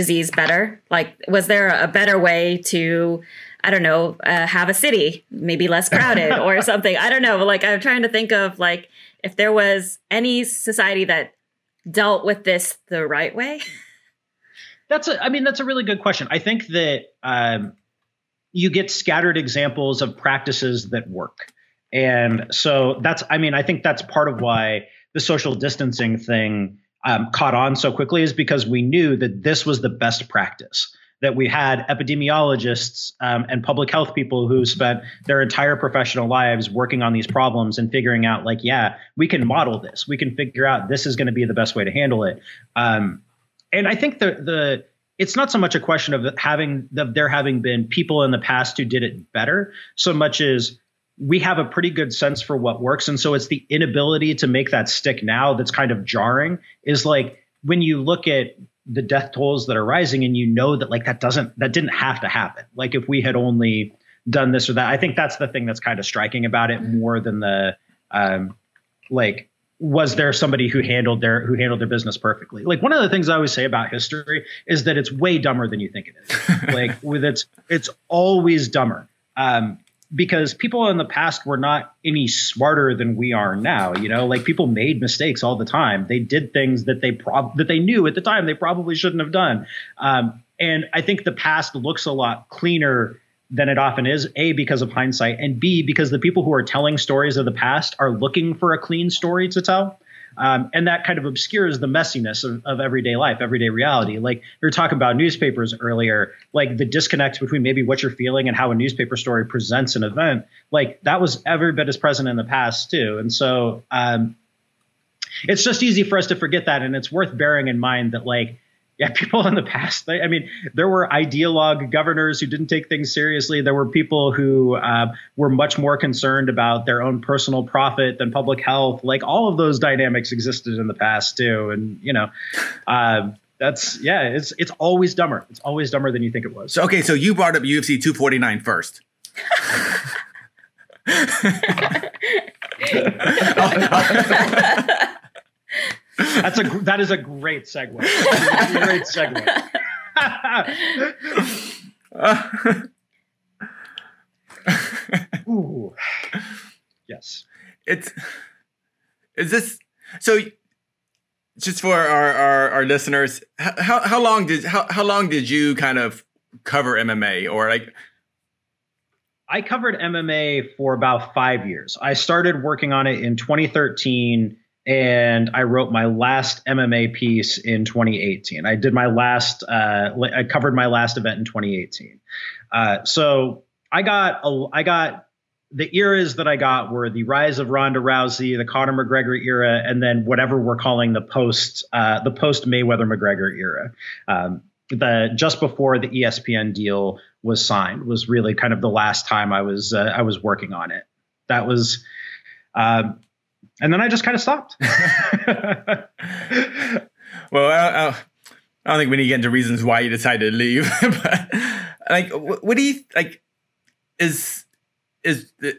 disease better? Like, was there a better way to, I don't know, uh, have a city maybe less crowded or *laughs* something? I don't know. Like, I'm trying to think of like if there was any society that dealt with this the right way. That's a, I mean, that's a really good question. I think that um, you get scattered examples of practices that work. And so that's, I mean, I think that's part of why the social distancing thing um, caught on so quickly is because we knew that this was the best practice. That we had epidemiologists um, and public health people who spent their entire professional lives working on these problems and figuring out, like, yeah, we can model this. We can figure out this is going to be the best way to handle it. Um, and I think the the it's not so much a question of having the, there having been people in the past who did it better, so much as we have a pretty good sense for what works. And so it's the inability to make that stick now that's kind of jarring is like when you look at the death tolls that are rising and you know that like that doesn't that didn't have to happen. Like if we had only done this or that, I think that's the thing that's kind of striking about it more than the um like was there somebody who handled their who handled their business perfectly? Like one of the things I always say about history is that it's way dumber than you think it is. *laughs* like with its it's always dumber. Um, because people in the past were not any smarter than we are now you know? Like people made mistakes all the time. They did things that they prob that they knew at the time they probably shouldn't have done. Um, and i think the past looks a lot cleaner than it often is a because of hindsight and b because the people who are telling stories of the past are looking for a clean story to tell um, and that kind of obscures the messiness of, of, everyday life, everyday reality. Like we were talking about newspapers earlier, like the disconnect between maybe what you're feeling and how a newspaper story presents an event, like that was every bit as present in the past too. And so um, it's just easy for us to forget that. And it's worth bearing in mind that like yeah, people in the past. I mean, there were ideologue governors who didn't take things seriously. There were people who uh, were much more concerned about their own personal profit than public health. Like all of those dynamics existed in the past too, and you know. Uh, that's yeah, it's it's always dumber. It's always dumber than you think it was. So okay, so you brought up UFC 249 first. *laughs* *laughs* *laughs* That's a that is a great segue. A great segue. *laughs* Ooh, Yes. It's is this so just for our our, our listeners how, how long did how, how long did you kind of cover mma or like i covered mma for about five years i started working on it in 2013 and I wrote my last MMA piece in 2018. I did my last, uh, I covered my last event in 2018. Uh, so I got, a, I got the eras that I got were the rise of Ronda Rousey, the Conor McGregor era, and then whatever we're calling the post, uh, the post Mayweather McGregor era. Um, the just before the ESPN deal was signed was really kind of the last time I was uh, I was working on it. That was. Um, and then I just kind of stopped. *laughs* well, I, I, don't think we need to get into reasons why you decided to leave, *laughs* but like, what, what do you like? Is is the,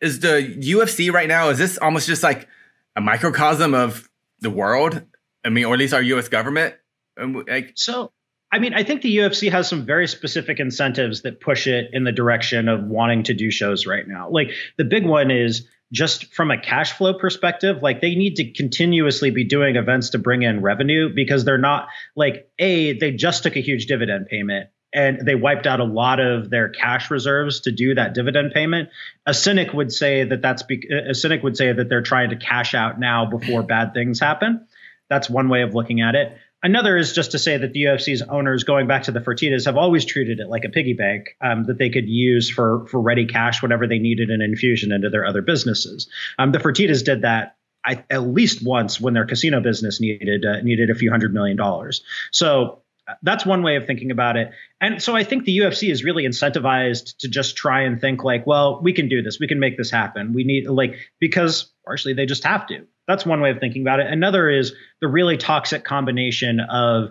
is the UFC right now? Is this almost just like a microcosm of the world? I mean, or at least our U.S. government. Like, so, I mean, I think the UFC has some very specific incentives that push it in the direction of wanting to do shows right now. Like the big one is just from a cash flow perspective, like they need to continuously be doing events to bring in revenue because they're not like a they just took a huge dividend payment and they wiped out a lot of their cash reserves to do that dividend payment. A cynic would say that that's be- a cynic would say that they're trying to cash out now before bad things happen. That's one way of looking at it. Another is just to say that the UFC's owners, going back to the Fertitas, have always treated it like a piggy bank um, that they could use for for ready cash whenever they needed an infusion into their other businesses. Um, the Fertitas did that I, at least once when their casino business needed uh, needed a few hundred million dollars. So uh, that's one way of thinking about it. And so I think the UFC is really incentivized to just try and think like, well, we can do this. We can make this happen. We need like because partially they just have to. That's one way of thinking about it. Another is the really toxic combination of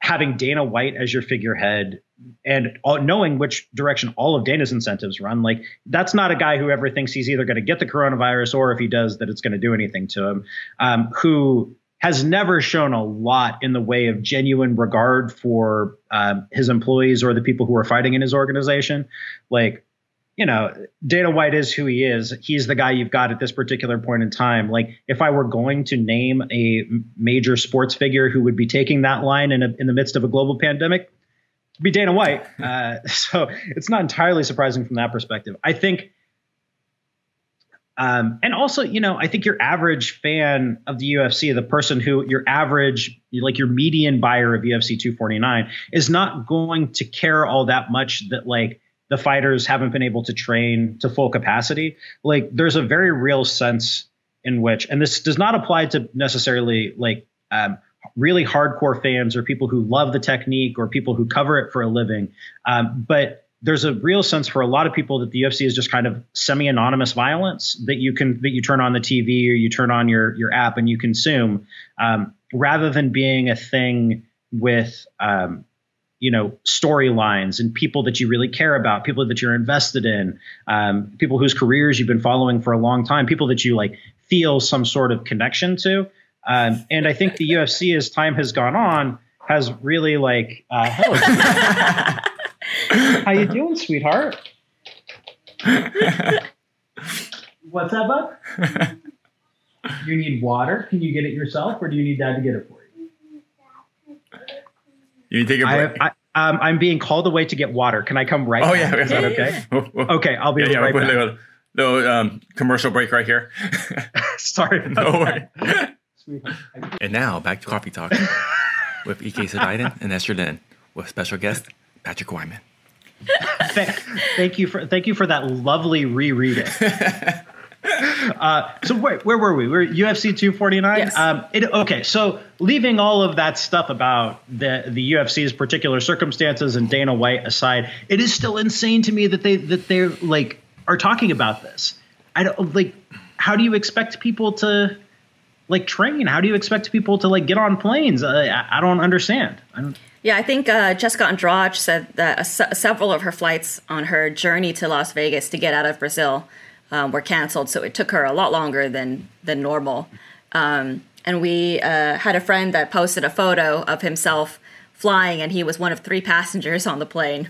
having Dana White as your figurehead and knowing which direction all of Dana's incentives run. Like that's not a guy who ever thinks he's either going to get the coronavirus or if he does that it's going to do anything to him. Um, who has never shown a lot in the way of genuine regard for um, his employees or the people who are fighting in his organization. Like you know, Dana White is who he is. He's the guy you've got at this particular point in time. Like, if I were going to name a major sports figure who would be taking that line in, a, in the midst of a global pandemic, be Dana White. *laughs* Uh, so it's not entirely surprising from that perspective. I think, um, and also, you know, I think your average fan of the UFC, the person who your average, like your median buyer of UFC 249, is not going to care all that much that like the fighters haven't been able to train to full capacity. Like there's a very real sense in which, and this does not apply to necessarily like um, really hardcore fans or people who love the technique or people who cover it for a living, um, but there's a real sense for a lot of people that the UFC is just kind of semi-anonymous violence that you can that you turn on the TV or you turn on your your app and you consume, um, rather than being a thing with um, you know storylines and people that you really care about people that you're invested in um, people whose careers you've been following for a long time people that you like feel some sort of connection to. Um, and i think the ufc *laughs* as time has gone on has really like uh, *laughs* hello how you doing sweetheart? What's up bud? *laughs* You need water? Can you get it yourself or do you need dad to get it for you you take a break. I, I, um, I'm being called away to get water. Can I come right? Oh yeah, is that okay? *laughs* okay, I'll be yeah, right back. Little, little um, commercial break right here. *laughs* Sorry. *laughs* no worry. and now back to coffee talk with Ek Sediden and Esther Lin with special guest Patrick Wyman. thank, thank you for thank you for that lovely rereading. *laughs* Uh, so where, where were we? We're UFC 249. Yes. Um, it, okay, so leaving all of that stuff about the the UFC's particular circumstances and Dana White aside, it is still insane to me that they that they're like are talking about this. I don't like. How do you expect people to like train? How do you expect people to like get on planes? I, I, don't understand. I don't. Yeah, I think uh, Jessica Andrade said that uh, several of her flights on her journey to Las Vegas to get out of Brazil um, were canceled, so it took her a lot longer than than normal. Um, and we uh, had a friend that posted a photo of himself flying, and he was one of three passengers on the plane.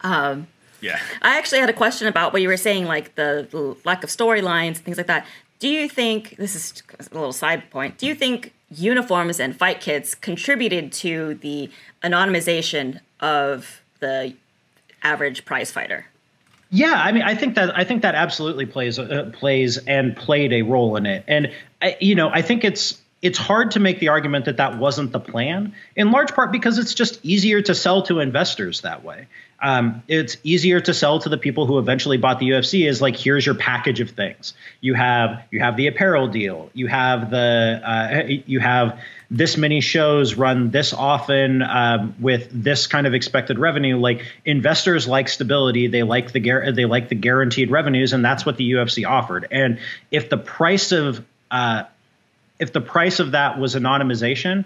Um, Yeah. I actually had a question about what you were saying, like the l- lack of storylines, things like that. Do you think this is a little side point? Do you think uniforms and fight kits contributed to the anonymization of the average prize fighter? Yeah, I mean, I think that I think that absolutely plays uh, plays and played a role in it, and I, you know, I think it's it's hard to make the argument that that wasn't the plan, in large part because it's just easier to sell to investors that way. Um, it's easier to sell to the people who eventually bought the UFC is like here's your package of things. You have you have the apparel deal. You have the uh, you have this many shows run this often um, with this kind of expected revenue. Like investors like stability, they like the gar- they like the guaranteed revenues, and that's what the UFC offered. And if the price of uh, if the price of that was anonymization,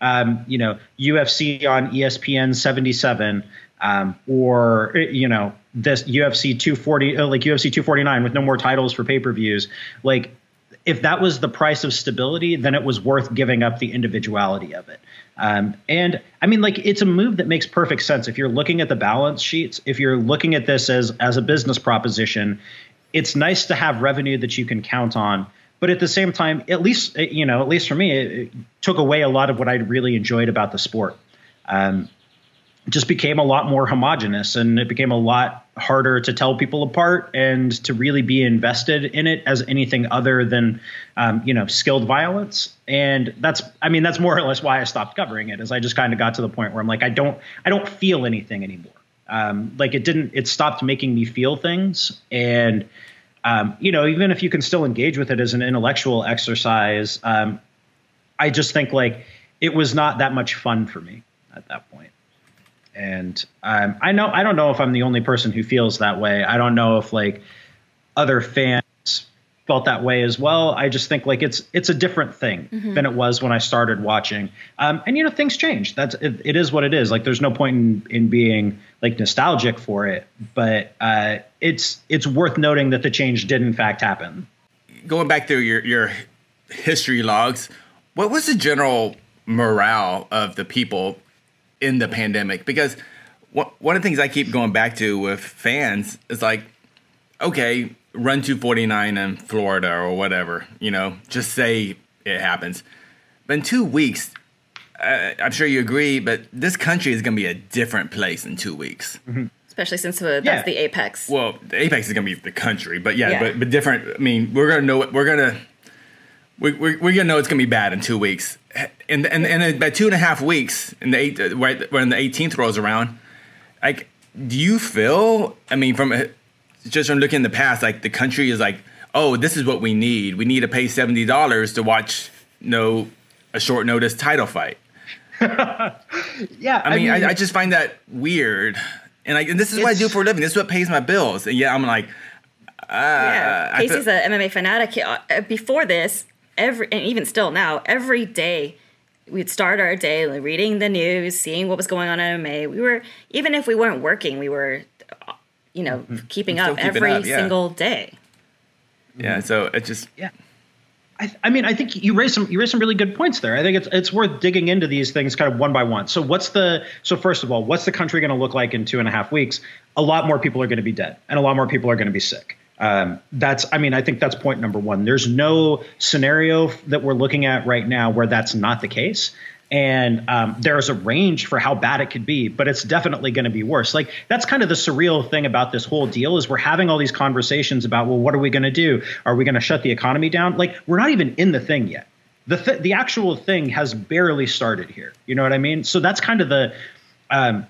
um, you know, UFC on ESPN 77, um, or you know, this UFC 240, uh, like UFC 249 with no more titles for pay per views, like if that was the price of stability, then it was worth giving up the individuality of it. Um, and I mean, like, it's a move that makes perfect sense. If you're looking at the balance sheets, if you're looking at this as as a business proposition, it's nice to have revenue that you can count on. But at the same time, at least you know, at least for me, it, it took away a lot of what I really enjoyed about the sport. Um, just became a lot more homogenous and it became a lot harder to tell people apart and to really be invested in it as anything other than um, you know skilled violence. And that's i mean that's more or less why i stopped covering it as i just kind of got to the point where i'm like i don't i don't feel anything anymore. Um, like it didn't it stopped making me feel things. And um, you know even if you can still engage with it as an intellectual exercise um, i just think like it was not that much fun for me at that point and um, I know I don't know if I'm the only person who feels that way. I don't know if like other fans felt that way as well. I just think like it's it's a different thing mm-hmm. than it was when I started watching. Um, and you know things change. That's it, it is what it is. Like there's no point in in being like nostalgic for it, but uh, it's it's worth noting that the change did in fact happen. Going back through your your history logs, what was the general morale of the people in the pandemic because one of the things I keep going back to with fans is like, okay, run 249 in Florida or whatever, you know, just say it happens. But in two weeks, uh, I'm sure you agree, but this country is going to be a different place in two weeks. Mm-hmm. Especially since uh, that's yeah. the apex. Well, the apex is going to be the country, but yeah, yeah, But, but different. I mean, we're going to know, what we're going to, we, we're, we're going to know it's going to be bad in two weeks and and and by two and a half weeks, in the eight right when the 18th rolls around, like, do you feel? I mean, from just from looking in the past, like the country is like, oh, this is what we need. We need to pay seventy dollars to watch, you no, know, a short notice title fight. *laughs* yeah, I mean, I, mean I, I, just find that weird, and like, and this is what I do for a living. This is what pays my bills, and yeah, I'm like. Uh, yeah, Casey's an MMA fanatic. Uh, before this, every and even still now, every day we'd start our day reading the news, seeing what was going on in MMA. We were even if we weren't working, we were you know mm-hmm. keeping up keeping every up, yeah. single day. Yeah, so it just yeah. I, I, mean, I think you raised some you raised some really good points there. I think it's it's worth digging into these things kind of one by one. So what's the so first of all, what's the country going to look like in two and a half weeks? A lot more people are going to be dead, and a lot more people are going to be sick. Um, that's, I mean, I think that's point number one. There's no scenario that we're looking at right now where that's not the case. And um, there's a range for how bad it could be, but it's definitely going to be worse. Like that's kind of the surreal thing about this whole deal is we're having all these conversations about, well, what are we going to do? Are we going to shut the economy down? Like we're not even in the thing yet. The th- the actual thing has barely started here. You know what I mean? So that's kind of the um,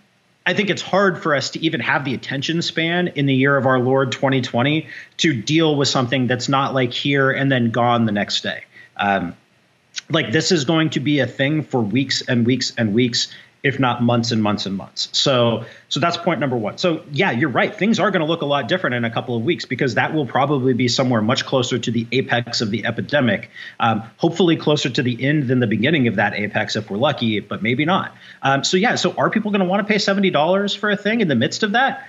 I think it's hard for us to even have the attention span in the year of our Lord 2020 to deal with something that's not like here and then gone the next day. Um, like this is going to be a thing for weeks and weeks and weeks if not months and months and months. So so that's point number one. So yeah, you're right. Things are going to look a lot different in a couple of weeks because that will probably be somewhere much closer to the apex of the epidemic. Um, hopefully closer to the end than the beginning of that apex if we're lucky, but maybe not. Um, so yeah, so are people going to want to pay seventy dollars for a thing in the midst of that?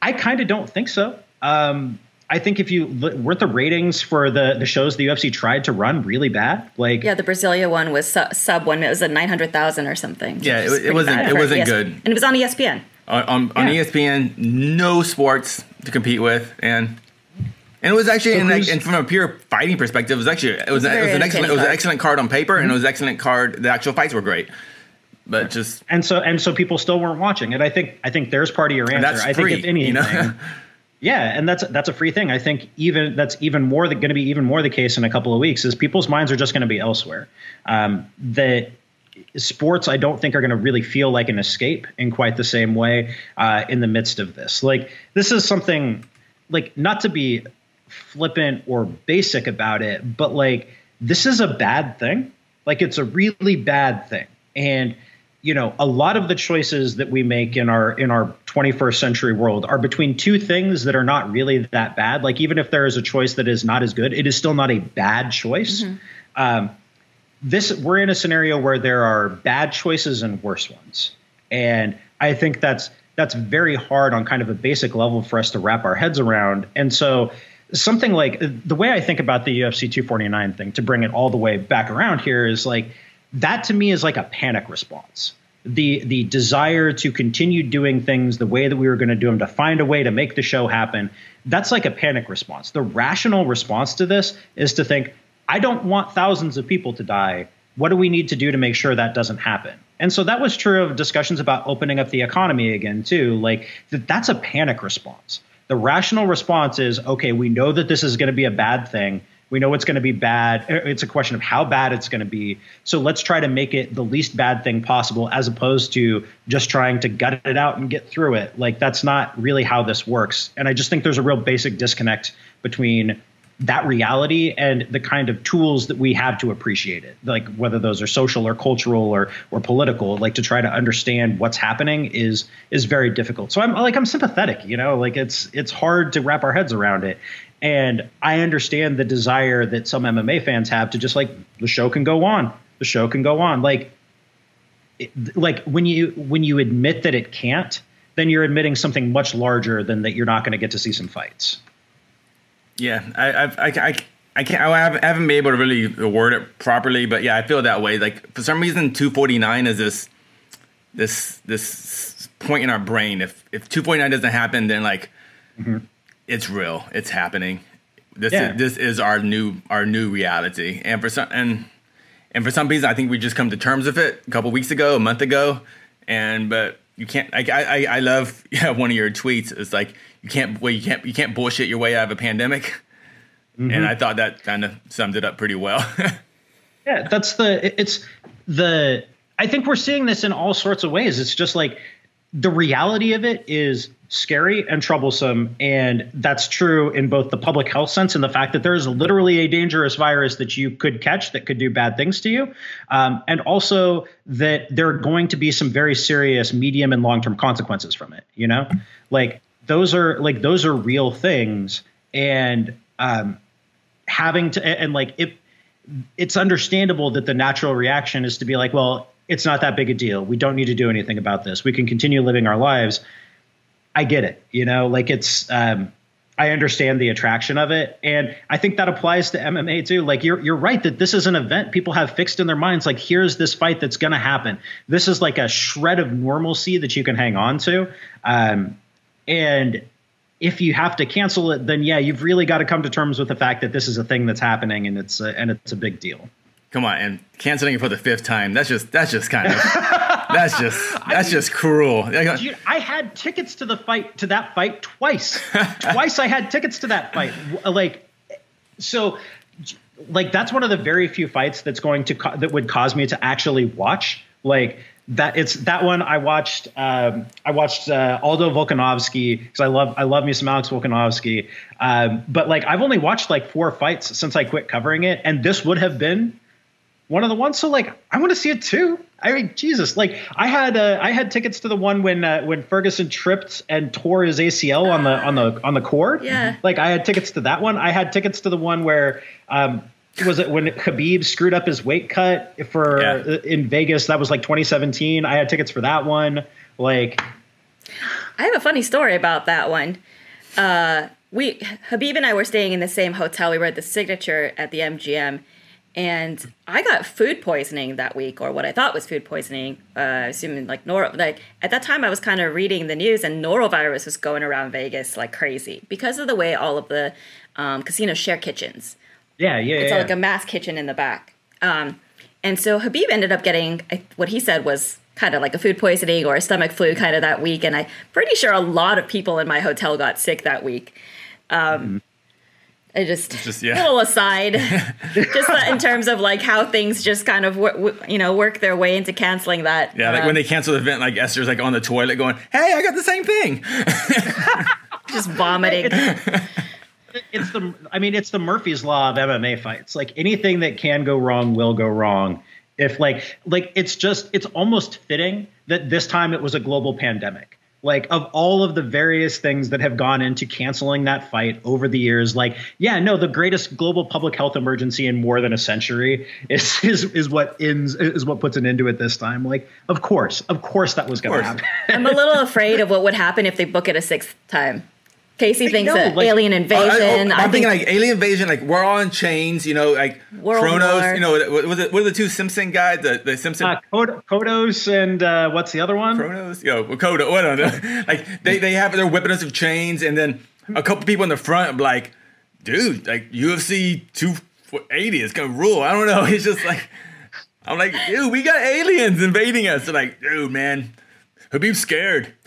I kind of don't think so. Um, I think if you weren't the ratings for the the shows the UFC tried to run really bad, like yeah, the Brasilia one was sub, sub one. It was a nine hundred thousand or something. Yeah, it, it wasn't it wasn't good, and it was on ESPN. on on, on Yeah. ESPN. No sports to compete with, and and it was actually So and, like, and from a pure fighting perspective, it was actually it was, It's a it was an excellent it was an excellent card on paper, Mm-hmm. and it was an excellent card. The actual fights were great, but just and so and so people still weren't watching and i think i think there's part of your answer that's i free. think if anything you know? *laughs* yeah and that's that's a free thing. I think even that's even more going to be even more the case in a couple of weeks is people's minds are just going to be elsewhere. Um, that sports i don't think are going to really feel like an escape in quite the same way uh, in the midst of this. Like this is something like not to be flippant or basic about it but like this is a bad thing. Like it's a really bad thing. And you know a lot of the choices that we make in our in our 21st century world are between two things that are not really that bad. Like even if there is a choice that is not as good it is still not a bad choice. Um, this we're in a scenario where there are bad choices and worse ones. And i think that's that's very hard on kind of a basic level for us to wrap our heads around. And so something like the way i think about the ufc 249 thing to bring it all the way back around here is like that to me is like a panic response. The the desire to continue doing things the way that we were going to do them to find a way to make the show happen that's like a panic response. The rational response to this is to think i don't want thousands of people to die. What do we need to do to make sure that doesn't happen? And so that was true of discussions about opening up the economy again too. Like that that's a panic response. The rational response is okay we know that this is going to be a bad thing we know it's going to be bad eh, it's a question of how bad it's going to be. So let's try to make it the least bad thing possible as opposed to just trying to gut it out and get through it. Like that's not really how this works. And i just think there's a real basic disconnect between that reality and the kind of tools that we have to appreciate it. Like whether those are social or cultural or or political like to try to understand what's happening is is very difficult. So i'm like i'm sympathetic you know? Like it's it's hard to wrap our heads around it. And i understand the desire that some mma fans have to just like the show can go on. The show can go on. Like it, like when you when you admit that it can't then you're admitting something much larger than that you're not going to get to see some fights Yeah, I, I've, I, I, I can't. I haven't, been able to really word it properly, but yeah, I feel that way. Like for some reason, two forty nine is this, this, this point in our brain. If if two forty nine doesn't happen, then like, mm-hmm. it's real. It's happening. This Yeah. is this is our new our new reality. And for some and and for some reason, I think we just come to terms with it a couple weeks ago, a month ago, and but you can't. I I, I love *laughs* yeah, one of your tweets. It's like you can't well you can't you can't bullshit your way out of a pandemic. And I thought that kind of summed it up pretty well. *laughs* Yeah, that's the it's the I think we're seeing this in all sorts of ways. It's just like the reality of it is scary and troublesome and that's true in both the public health sense and the fact that there is literally a dangerous virus that you could catch that could do bad things to you um, and also that there are going to be some very serious medium and long-term consequences from it you know like those are like those are real things and um, having to and like if it's understandable that the natural reaction is to be like, well, it's not that big a deal. We don't need to do anything about this. We can continue living our lives. I get it. You know, like it's, um, I understand the attraction of it. And I think that applies to MMA too. Like you're, you're right that this is an event people have fixed in their minds. Like here's this fight that's going to happen. This is like a shred of normalcy that you can hang on to. Um, and if you have to cancel it, then yeah, you've really got to come to terms with the fact that this is a thing that's happening and it's a, and it's a big deal. Come on, and canceling it for the fifth time. That's just that's just kind of *laughs* that's just *laughs* that's just cruel. Dude, I had tickets to the fight to that fight twice. *laughs* twice I had tickets to that fight. Like so like that's one of the very few fights that's going to ca- that would cause me to actually watch like that it's that one I watched um, I watched uh, Aldo Volkanovski because I love I love me some Alex Volkanovski um, but like I've only watched like four fights since I quit covering it and this would have been one of the ones. So like, I want to see it too. I mean, Jesus, like I had uh, I had tickets to the one when uh, when Ferguson tripped and tore his ACL on the on the on the court. Yeah. Like I had tickets to that one. I had tickets to the one where um, was it when Khabib screwed up his weight cut for Yeah. uh, in Vegas? That was like 2017. I had tickets for that one. Like, I have a funny story about that one. Uh, we Khabib and I were staying in the same hotel. We were at the Signature at the MGM, and I got food poisoning that week, or what I thought was food poisoning, uh, assuming like nor like at that time I was kind of reading the news, and norovirus was going around Vegas like crazy because of the way all of the um, casinos share kitchens. Yeah, yeah, It's yeah. like a mass kitchen in the back. Um, and so Khabib ended up getting what he said was kind of like a food poisoning or a stomach flu kind of that week. And I'm pretty sure a lot of people in my hotel got sick that week. Um, I just, just- yeah. little aside, *laughs* just that in terms of like how things just kind of wor- w- you know work their way into canceling that. Yeah, like um, when they cancel the event, like Esther's like on the toilet going, "Hey, I got the same thing." *laughs* just vomiting. *laughs* it's the I mean it's the Murphy's law of MMA fights. Like anything that can go wrong will go wrong. If like like it's just it's almost fitting that this time it was a global pandemic. Like of all of the various things that have gone into canceling that fight over the years, like yeah, no, the greatest global public health emergency in more than a century is is, is what ends is what puts an end to it this time. Like of course, of course that was going to happen. I'm a little *laughs* afraid of what would happen if they book it a sixth time. Casey thinks no, that like- alien I, invasion. am I thinking think like alien invasion, like we're all in chains, you know, like World Kronos, War. you know, what, what, what are the two Simpson guys? The the Simpson Uh, Kodos and uh, what's the other one? Kronos, yo, Kodo, what I don't know. *laughs* Like they they have their weapons of chains, and then a couple people in the front, like, dude, like UFC 280 is gonna rule. I don't know. *laughs* It's just like I'm like, dude, we got aliens invading us. They're like, dude, man, Khabib's scared. *laughs*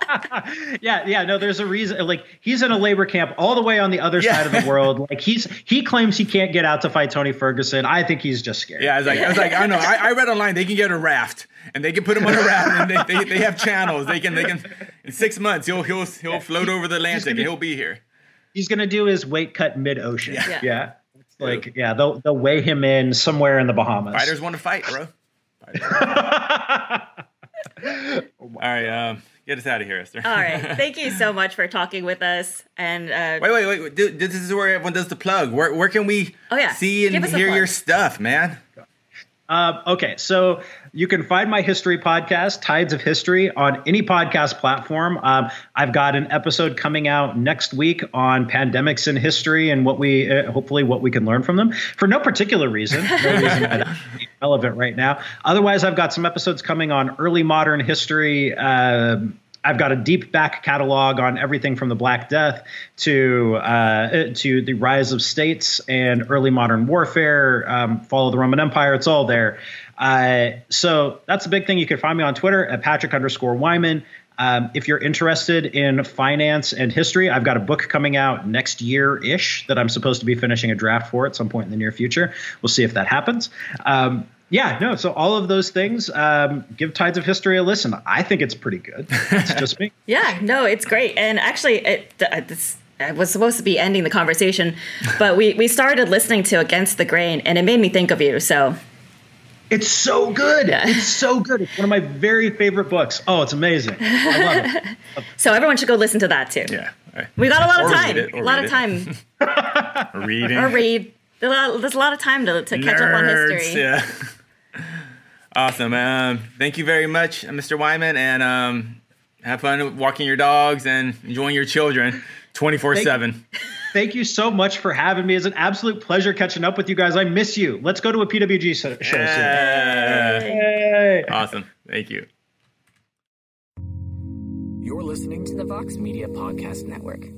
*laughs* Yeah, yeah, no, there's a reason. Like he's in a labor camp all the way on the other Yeah. side of the world. *laughs* Like he's he claims he can't get out to fight Tony Ferguson. I think he's just scared. Yeah, I was like, I was like, I know. I, I read online they can get a raft and they can put him on a raft and they, they, they have channels. They can they can in six months he'll he'll he'll float over the Atlantic and he'll be here. he's gonna do his weight cut mid ocean. Yeah. Yeah. It's like yeah, they'll they'll weigh him in somewhere in the Bahamas. Fighters want to fight, bro. *laughs* All right, um, get us out of here, Esther. All right. *laughs* Thank you so much for talking with us. And uh, Wait, wait, wait. Dude, This is where everyone does the plug. Where, where can we Oh, yeah. see and Give us a hear your stuff, man? Um, okay, so you can find my history podcast, Tides of History, on any podcast platform. Um, I've got an episode coming out next week on pandemics in history and what we uh, hopefully what we can learn from them for no particular reason. No reason relevant right now. Otherwise, I've got some episodes coming on early modern history. Um, I've got a deep back catalog on everything from the Black Death to uh, to the rise of states and early modern warfare, um, follow the Roman Empire. It's all there. Uh, so that's a big thing. You can find me on Twitter at Patrick underscore Wyman. Um, if you're interested in finance and history, I've got a book coming out next year ish that I'm supposed to be finishing a draft for at some point in the near future. We'll see if that happens. Um, yeah, no. So all of those things, um, give Tides of History a listen. I think it's pretty good. It's just me. *laughs* yeah, no, it's great. And actually, it, uh, this, I was supposed to be ending the conversation, but we, we started listening to Against the Grain, and it made me think of you. So It's so good. Yeah. It's so good. It's one of my very favorite books. Oh, it's amazing. I love it. *laughs* so everyone should go listen to that too. Yeah. All right. We got a lot of time. it, a lot of time. *laughs* Reading. or read. There's a lot- there's a lot of time to, to catch up on history. Yeah. Awesome. Um, thank you very much, uh, Mr. Wyman, and um, have fun walking your dogs and enjoying your children 24 7. *laughs* Thank you so much for having me. It's an absolute pleasure catching up with you guys. I miss you. Let's go to a PWG so- show soon. Yay. Awesome. Thank you. You're listening to the Vox Media Podcast Network.